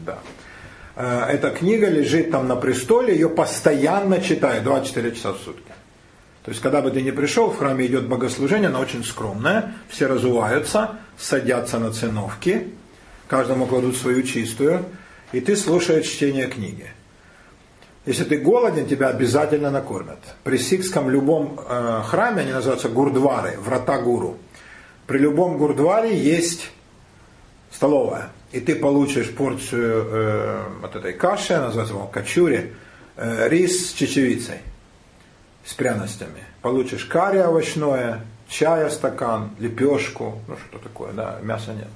Да. Э, Эта книга лежит там на престоле, ее постоянно читают 24 часа в сутки. То есть, когда бы ты не пришел, в храме идет богослужение, оно очень скромное, все разуваются, садятся на циновки, каждому кладут свою чистую, и ты слушаешь чтение книги. Если ты голоден, тебя обязательно накормят. При сикском любом э, храме, они называются гурдвары, врата гуру. При любом гурдваре есть столовая. И ты получишь порцию э, вот этой каши, называется по-моему, качури, э, рис с чечевицей, с пряностями. Получишь карри овощное, чая стакан, лепешку, ну что такое, да, мяса нет.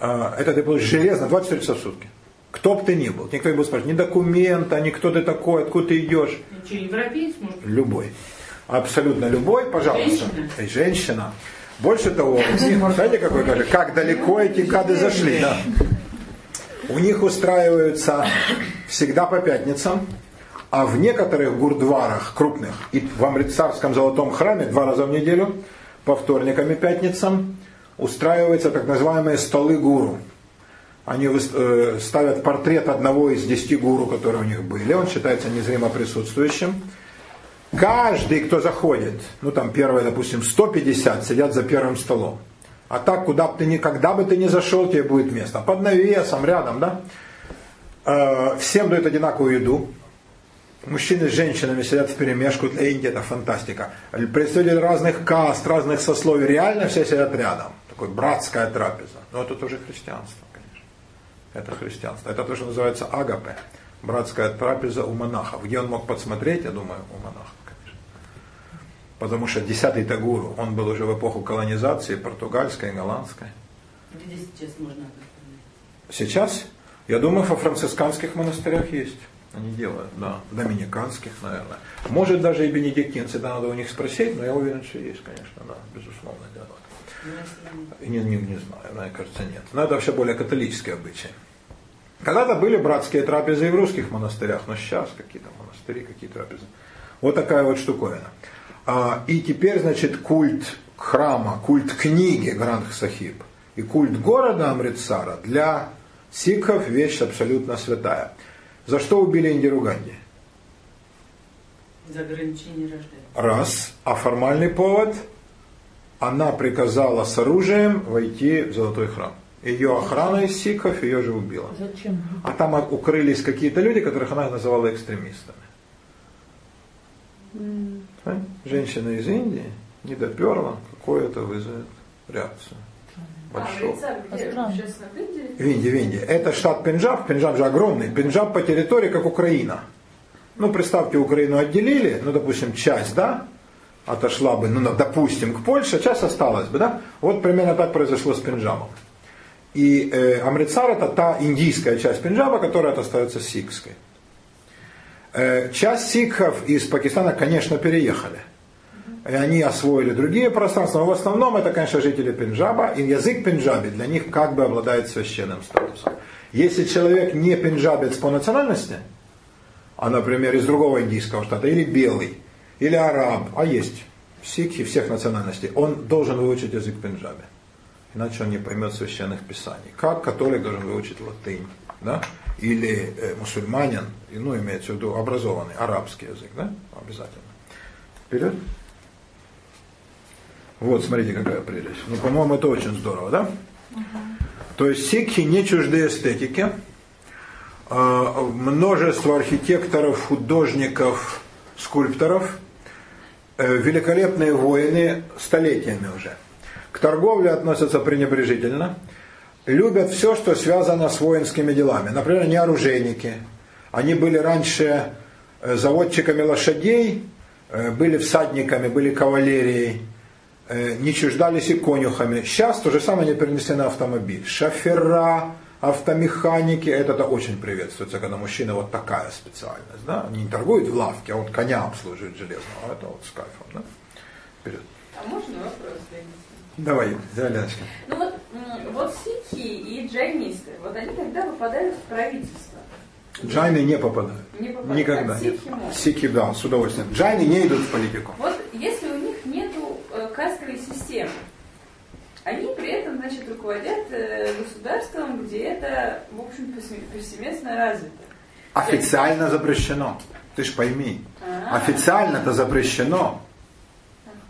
Э, это ты получишь железно 24 часа в сутки. Кто бы ты ни был. Никто не будет спрашивать ни документа, ни кто ты такой, откуда ты идешь. Что, европеец, может? Любой. Абсолютно любой, пожалуйста. Женщина? И женщина. Больше того, знаете, какой даже, как далеко эти гады зашли, да. У них устраиваются всегда по пятницам, а в некоторых гурдварах крупных, и в Амритсарском золотом храме два раза в неделю, по вторникам и пятницам, устраиваются так называемые столы гуру. Они э, ставят портрет одного из десяти гуру, которые у них были. Он считается незримо присутствующим. Каждый, кто заходит, ну там первые, допустим, 150 сидят за первым столом. А так, куда бы ты ни, когда бы ты ни зашел, тебе будет место. Под навесом, рядом, да? Э, Всем дают одинаковую еду. Мужчины с женщинами сидят в перемешку. Для Индии это фантастика. Представители разных каст, разных сословий. Реально все сидят рядом. Такой братская трапеза. Но это тоже христианство, конечно. Это христианство. Это то, что называется агапе. Братская трапеза у монахов. Где он мог подсмотреть, я думаю, у монахов. Потому что десятый Тагуру, он был уже в эпоху колонизации, португальской, голландской. Где сейчас можно? Сейчас, я думаю, во францисканских монастырях есть. Они делают, да. Доминиканских, наверное. Может, даже и бенедиктинцы, да, надо у них спросить, но я уверен, что есть, конечно, да, безусловно, там- Не, не, не знаю, мне кажется, нет. Но это вообще более католический обычай. Когда-то были братские трапезы и в русских монастырях, но сейчас какие-то монастыри, какие трапезы. Вот такая вот штуковина. А, и теперь, значит, культ храма, культ книги Гранд Сахиб и культ города Амритсара для сикхов вещь абсолютно святая. За что убили Индиру Ганди? За ограничение рождения. Раз. А формальный повод? Она приказала с оружием войти в золотой храм. Ее охрана из сикхов ее же убила. Зачем? А там укрылись какие-то люди, которых она называла экстремистами. Женщина из Индии не доперла, какое это вызовет реакцию. А, Большого. На Индии? В Индии, в Индии. Это штат Пенджаб. Пенджаб же огромный. Пенджаб по территории, как Украина. Ну, представьте, Украину отделили, ну, допустим, часть, да? отошла бы, ну, допустим, к Польше, часть осталась бы, да? Вот примерно так произошло с Пенджабом. И э, Амрицар это та индийская часть Пенджаба, которая остается сикской. Э, часть сикхов из Пакистана, конечно, переехали. И они освоили другие пространства, но в основном это, конечно, жители Пенджаба, и язык Пенджаби для них как бы обладает священным статусом. Если человек не пенджабец по национальности, а, например, из другого индийского штата, или белый, или араб, а есть сикхи всех национальностей, он должен выучить язык Пенджаби. Иначе он не поймет священных писаний. Как католик должен выучить латынь, да? или э, мусульманин, ну, имеется в виду образованный, арабский язык, да? обязательно. Вперед. Вот, смотрите, какая прелесть. Ну, по-моему, это очень здорово, да? То есть сикхи не чужды эстетики. А, множество архитекторов, художников, скульпторов, э, великолепные воины столетиями уже. К торговле относятся пренебрежительно. Любят все, что связано с воинскими делами. Например, они оружейники. Они были раньше э, заводчиками лошадей, э, были всадниками, были кавалерией не чуждались и конюхами. Сейчас то же самое они перенесли на автомобиль. Шофера, автомеханики, это, это очень приветствуется, когда мужчина вот такая специальность. Да? Они не торгуют в лавке, а вот коня обслуживают железного. А это вот с кайфом. Да? Вперед. А можно вопрос? Давай, давай, Леночка. Ну вот, вот сикхи и джайнисты, вот они когда попадают в правительство, Джайны не попадают. не попадают, Никогда. а Нет. сикхи да, с удовольствием. Джайны не идут в политику. Вот если у них нету кастовой системы, они при этом, значит, руководят э, государством, где это, в общем, повсе- повсеместно развито. Официально запрещено. Ты ж пойми. А. Официально это запрещено.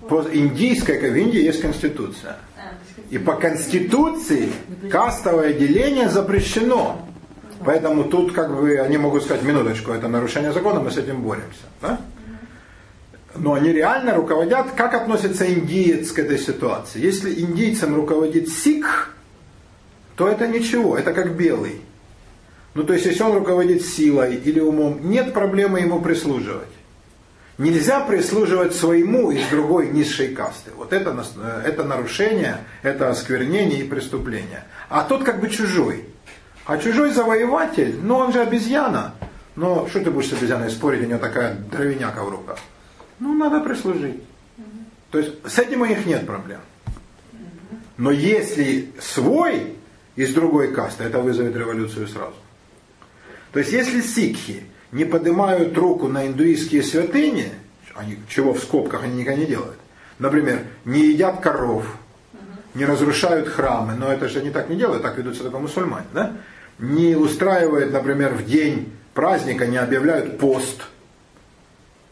По индийской, как в Индии есть конституция. А, И по конституции кастовое деление запрещено. Поэтому тут как бы они могут сказать, минуточку, это нарушение закона, мы с этим боремся. Да? Но они реально руководят, как относится индиец к этой ситуации. Если индийцем руководит сикх, то это ничего, это как белый. Ну то есть если он руководит силой или умом, нет проблемы ему прислуживать. Нельзя прислуживать своему из другой низшей касты. Вот это, э, это нарушение, это осквернение и преступление. А тот как бы чужой. А чужой завоеватель, ну он же обезьяна. Но что ты будешь с обезьяной спорить, у нее такая дровяняка в руках. Ну, надо прислужить. То есть с этим у них нет проблем. Но если свой из другой касты, это вызовет революцию сразу. То есть если сикхи не поднимают руку на индуистские святыни, они, чего в скобках они никогда не делают, например, не едят коров, не разрушают храмы, но это же они так не делают, так ведут себя только мусульмане, да? не устраивают, например, в день праздника, не объявляют пост,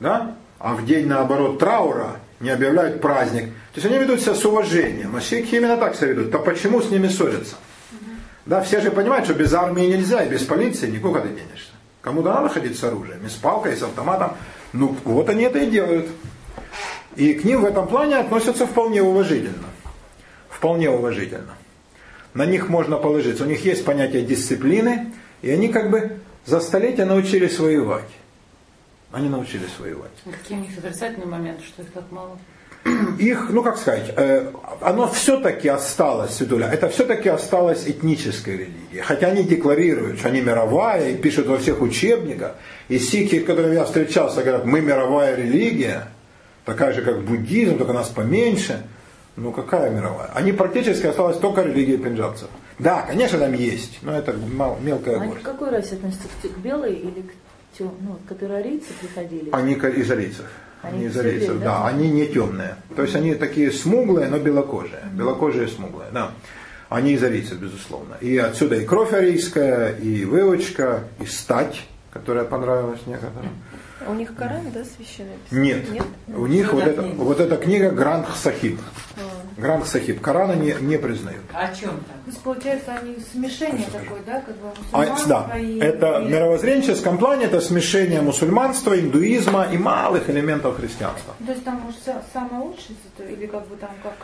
да? А в день, наоборот, траура не объявляют праздник. То есть они ведут себя с уважением, а сикхи именно так себя ведут. То почему с ними ссорятся? Да, все же понимают, что без армии нельзя, и без полиции никуда ты денешься. Кому-то надо ходить с оружием, и с палкой, и с автоматом. Ну, вот они это и делают. И к ним в этом плане относятся вполне уважительно. Вполне уважительно. На них можно положиться. У них есть понятие дисциплины, и они как бы за столетия научились воевать. Они научились воевать. Какие у них отрицательные моменты, что их так мало? их, ну как сказать, э, оно все-таки осталось, Светуля, это все-таки осталось этнической религией. Хотя они декларируют, что они мировая, и пишут во всех учебниках. И сикхи, с которыми я встречался, говорят, мы мировая религия, такая же, как буддизм, только нас поменьше. Ну какая мировая? Они практически осталась только религия пенджабцев. Да, конечно, там есть, но это мал- мелкая Они горсть. к какой расе относятся? К к белой или к тем, ну, которые арийцы приходили? Они из арийцев. Они, Они из арийцев, да. да? Они не темные. То есть они такие смуглые, но белокожие. Белокожие смуглые, да. Они из арийцев, безусловно. И отсюда и кровь арийская, и выучка, и стать, которая понравилась некоторым. А у них Коран, да, священный? Нет. Нет? У них вот, это, вот эта книга Гранд Сахиб. Гранд Сахиб. Корана не, не признают. А о чем там? То есть, получается, они смешение такое, да, как бы А, да, и... это в и- мировоззренческом плане это смешение мусульманства, индуизма и малых элементов христианства. То есть там может са- самое лучшее, или как бы там как...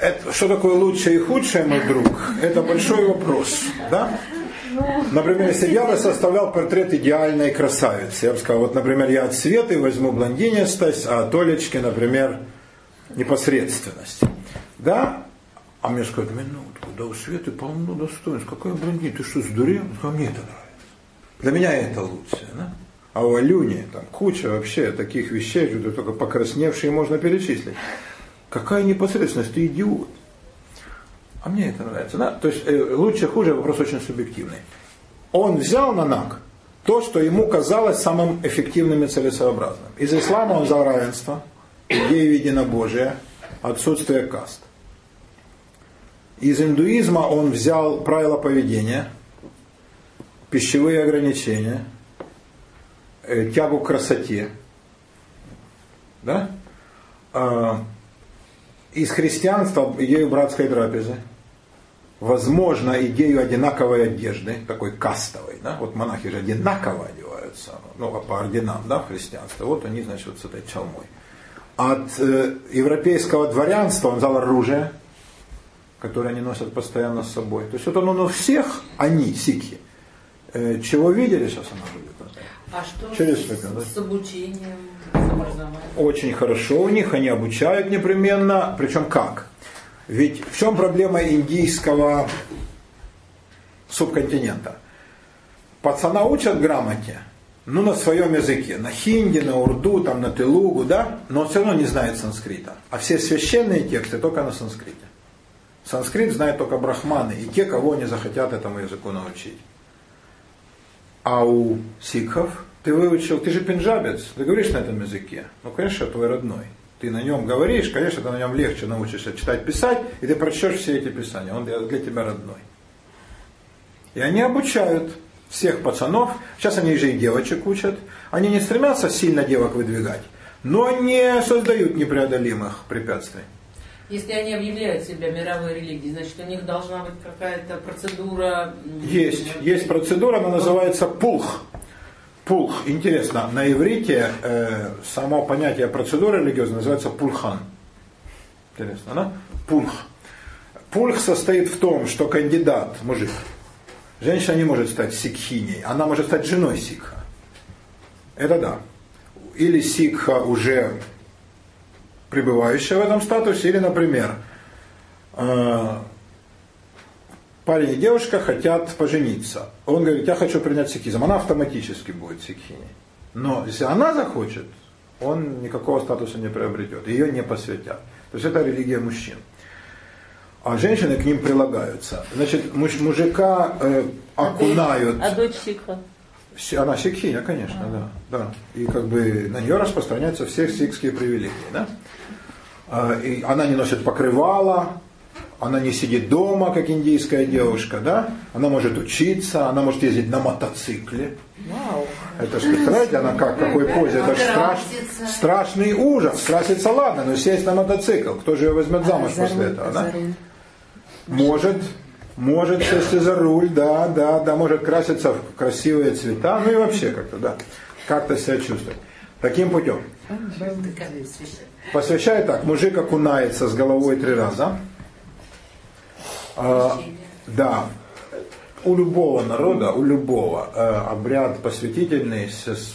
Это, что такое лучшее и худшее, мой друг, это большой вопрос. Да? Например, если я бы составлял портрет идеальной красавицы, я бы сказал, вот, например, я от Светы возьму блондинистость, а от Олечки, например, непосредственность. Да? А мне скажут, минутку, да у Светы полно достоинств. Какая блондин, ты что, сдурел? А мне это нравится. Для меня это лучше. Да? А у Алюни там куча вообще таких вещей, что только покрасневшие можно перечислить. Какая непосредственность, ты идиот. А мне это нравится. Да? То есть э, лучше, хуже, вопрос очень субъективный. Он взял на наг то, что ему казалось самым эффективным и целесообразным. Из ислама он взял равенство, идею единобожия, отсутствие каст. Из индуизма он взял правила поведения, пищевые ограничения, э, тягу к красоте. Да? Из христианства идею братской трапезы. Возможно, идею одинаковой одежды, такой кастовой. Да? Вот монахи же одинаково одеваются, ну, а по орденам да, в христианстве. Вот они, значит, вот с этой чалмой. От э, европейского дворянства он взял оружие, которое они носят постоянно с собой. То есть вот он, он у всех, они, сикхи, э, чего видели, сейчас она будет. А что Через с, века, да? с обучением? Очень хорошо у них, они обучают непременно. Причем как? Ведь в чем проблема индийского субконтинента? Пацана учат грамоте, ну на своем языке, на хинди, на урду, там, на телугу, да, но он все равно не знает санскрита. А все священные тексты только на санскрите. Санскрит знают только брахманы и те, кого они захотят этому языку научить. А у сикхов ты выучил, ты же пенджабец, ты говоришь на этом языке. Ну, конечно, твой родной. Ты на нем говоришь, конечно, ты на нем легче научишься читать, писать, и ты прочтешь все эти писания. Он для для тебя родной. И они обучают всех пацанов, сейчас они же и девочек учат, они не стремятся сильно девок выдвигать, но не создают непреодолимых препятствий. Если они объявляют себя мировой религией, значит, у них должна быть какая-то процедура... Есть, есть процедура, она называется пулх. Пулх. Интересно, на иврите э, само понятие процедуры религиозной называется пульхан. Интересно, да? Пульх. Пульх состоит в том, что кандидат, мужик, женщина не может стать сикхиней, она может стать женой сикха. Это да. Или сикха уже пребывающая в этом статусе, или, например, э, парень и девушка хотят пожениться. Он говорит, я хочу принять сикхизм. Она автоматически будет сикхиней. Но если она захочет, он никакого статуса не приобретет. Ее не посвятят. То есть это религия мужчин. А женщины к ним прилагаются. Значит, муж- мужика э, окунают. А дочь сикха? Она сикхиня, конечно, да, да. И как бы на нее распространяются все сикхские привилегии, да. А, И она не носит покрывала, она не сидит дома, как индийская девушка, да. Она может учиться, она может ездить на мотоцикле. Это же, представляете, она как, какой позе, это же страш- страшный ужас. Краситься ладно, но сесть на мотоцикл, кто же ее возьмет замуж после этого, да? Может, может сесть за руль, да, да, да, может краситься в красивые цвета, ну и вообще как-то, да, как-то себя чувствовать. Таким путем. Посвящает так, мужик окунается с головой три раза. А, да, у любого народа, у любого э, обряд посвятительный с- с-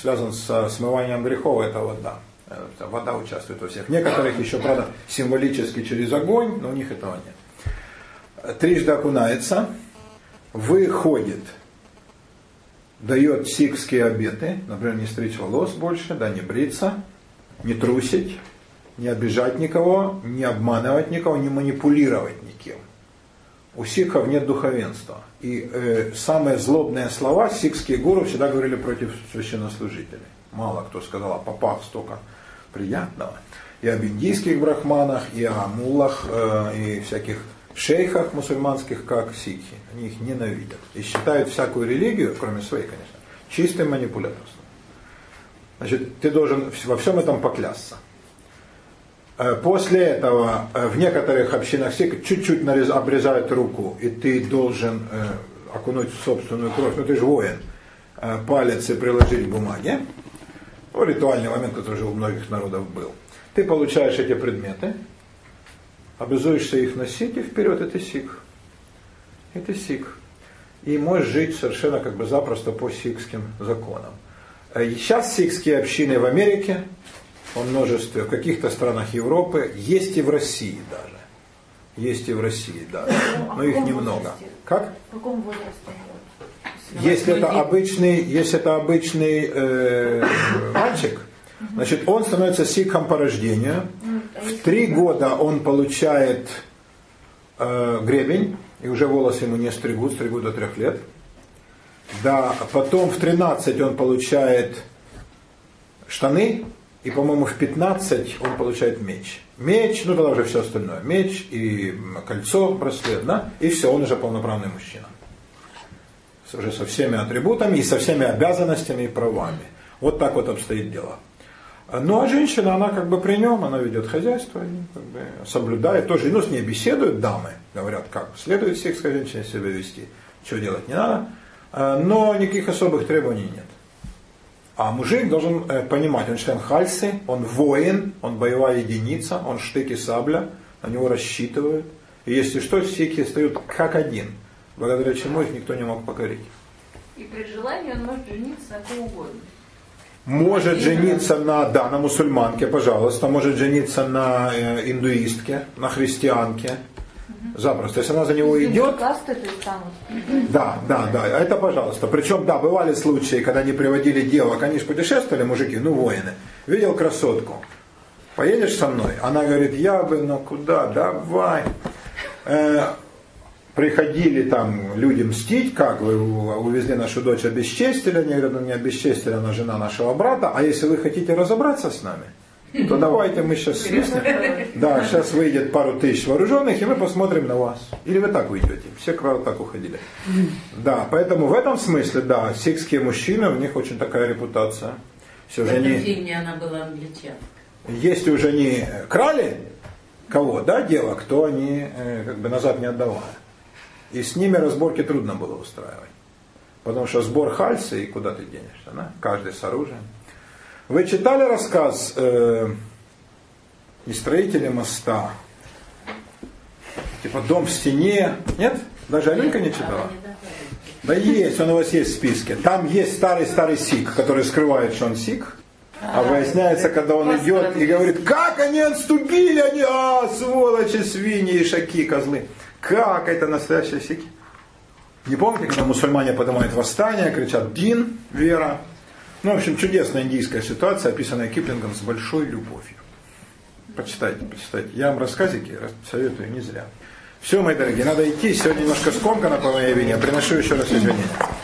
связан со смыванием грехов, это вода. Э, Вода участвует во всех. Некоторых еще, правда, символически через огонь, но у них этого нет. Трижды окунается, выходит, дает сикские обеты, например, не стричь волос больше, да, не бриться, не трусить, не обижать никого, не обманывать никого, не манипулировать никем. У сикхов нет духовенства. И э, самые злобные слова сикхские гуру всегда говорили против священнослужителей. Мало кто сказал о попах столько приятного. И об индийских брахманах, и о муллах, э, и всяких шейхах мусульманских, как сикхи. Они их ненавидят. И считают всякую религию, кроме своей, конечно, чистым манипуляторством. Значит, ты должен во всем этом поклясться. Э, После этого э, в некоторых общинах сик чуть-чуть обрезают руку, и ты должен э, окунуть в собственную кровь, ну ты же воин, палец и приложить к бумаге. Ну, ритуальный момент, который уже у многих народов был. Ты получаешь эти предметы, обязуешься их носить, и вперед, ты сик. Ты сик. и можешь жить совершенно как бы запросто по сикским законам. Э, Сейчас сикские общины в Америке, во множестве, в каких-то странах Европы, есть и в России даже. Есть и в России, да. А Но их немного. Как? В каком возрасте? Если это обычный, если это обычный э, мальчик, значит, он становится сикхом по рождению. Три года он получает э, гребень, и уже волосы ему не стригут, стригут до трех лет. Да, потом в 13 он получает штаны, и, по-моему, в 15 он получает меч. Меч, ну тогда уже все остальное. Меч и кольцо, браслет, да, и все, он уже полноправный мужчина. Уже со всеми атрибутами и со всеми обязанностями и правами. Вот так вот обстоит дело. Ну а женщина, она как бы при нем, она ведет хозяйство, как бы соблюдает тоже, ну с ней беседуют дамы, говорят, как следует сельской женщине себя вести, что делать не надо, А, но никаких особых требований нет. А мужик должен э, понимать, он член Хальсы, он воин, он боевая единица, он штык и сабля, на него рассчитывают. И если что, сики стоят как один, благодаря чему их никто не мог покорить. И при желании он может жениться на ком угодно. Может жениться на, да, на мусульманке, пожалуйста, может жениться на э, индуистке, на христианке. Запросто. Если она за него идет, то есть да, да, да, это пожалуйста. Причем, да, бывали случаи, когда они приводили девок, они же путешествовали, мужики, ну, воины. Видел красотку, поедешь со мной? Она говорит, я бы, ну куда, давай. Э, приходили там люди мстить, как вы увезли нашу дочь, обесчестили, они говорят, ну не обесчестили, она жена нашего брата, а если вы хотите разобраться с нами, то давайте мы сейчас свистнем. Да, сейчас выйдет пару тысяч вооруженных, и мы посмотрим на вас. Или вы так уйдете. Все, правда, так уходили. Да, поэтому в этом смысле, да, сикские мужчины, у них очень такая репутация. Все В же этом они, фильме она была англичанка. если уже они крали кого, да, девок, то они э, как бы назад не отдавали. И с ними разборки трудно было устраивать. Потому что сбор хальсы, и куда ты денешься, да? каждый с оружием. Вы читали рассказ э, и строители моста? Типа дом в стене. Нет? Даже Алинка не читала? Да есть, он у вас есть в списке. Там есть старый-старый сик, который скрывает, что он сик. А выясняется, когда он идет и говорит, как они отступили, они, а, сволочи, свиньи, ишаки, козлы. Как это настоящие сики? Не помните, когда мусульмане поднимают восстание, кричат «Дин», «Вера». Ну, в общем, чудесная индийская ситуация, описанная Киплингом с большой любовью. Почитайте, почитайте. Я вам рассказики советую не зря. Все, мои дорогие, надо идти. Сегодня немножко скомкано по моей вине. Приношу еще раз извинения.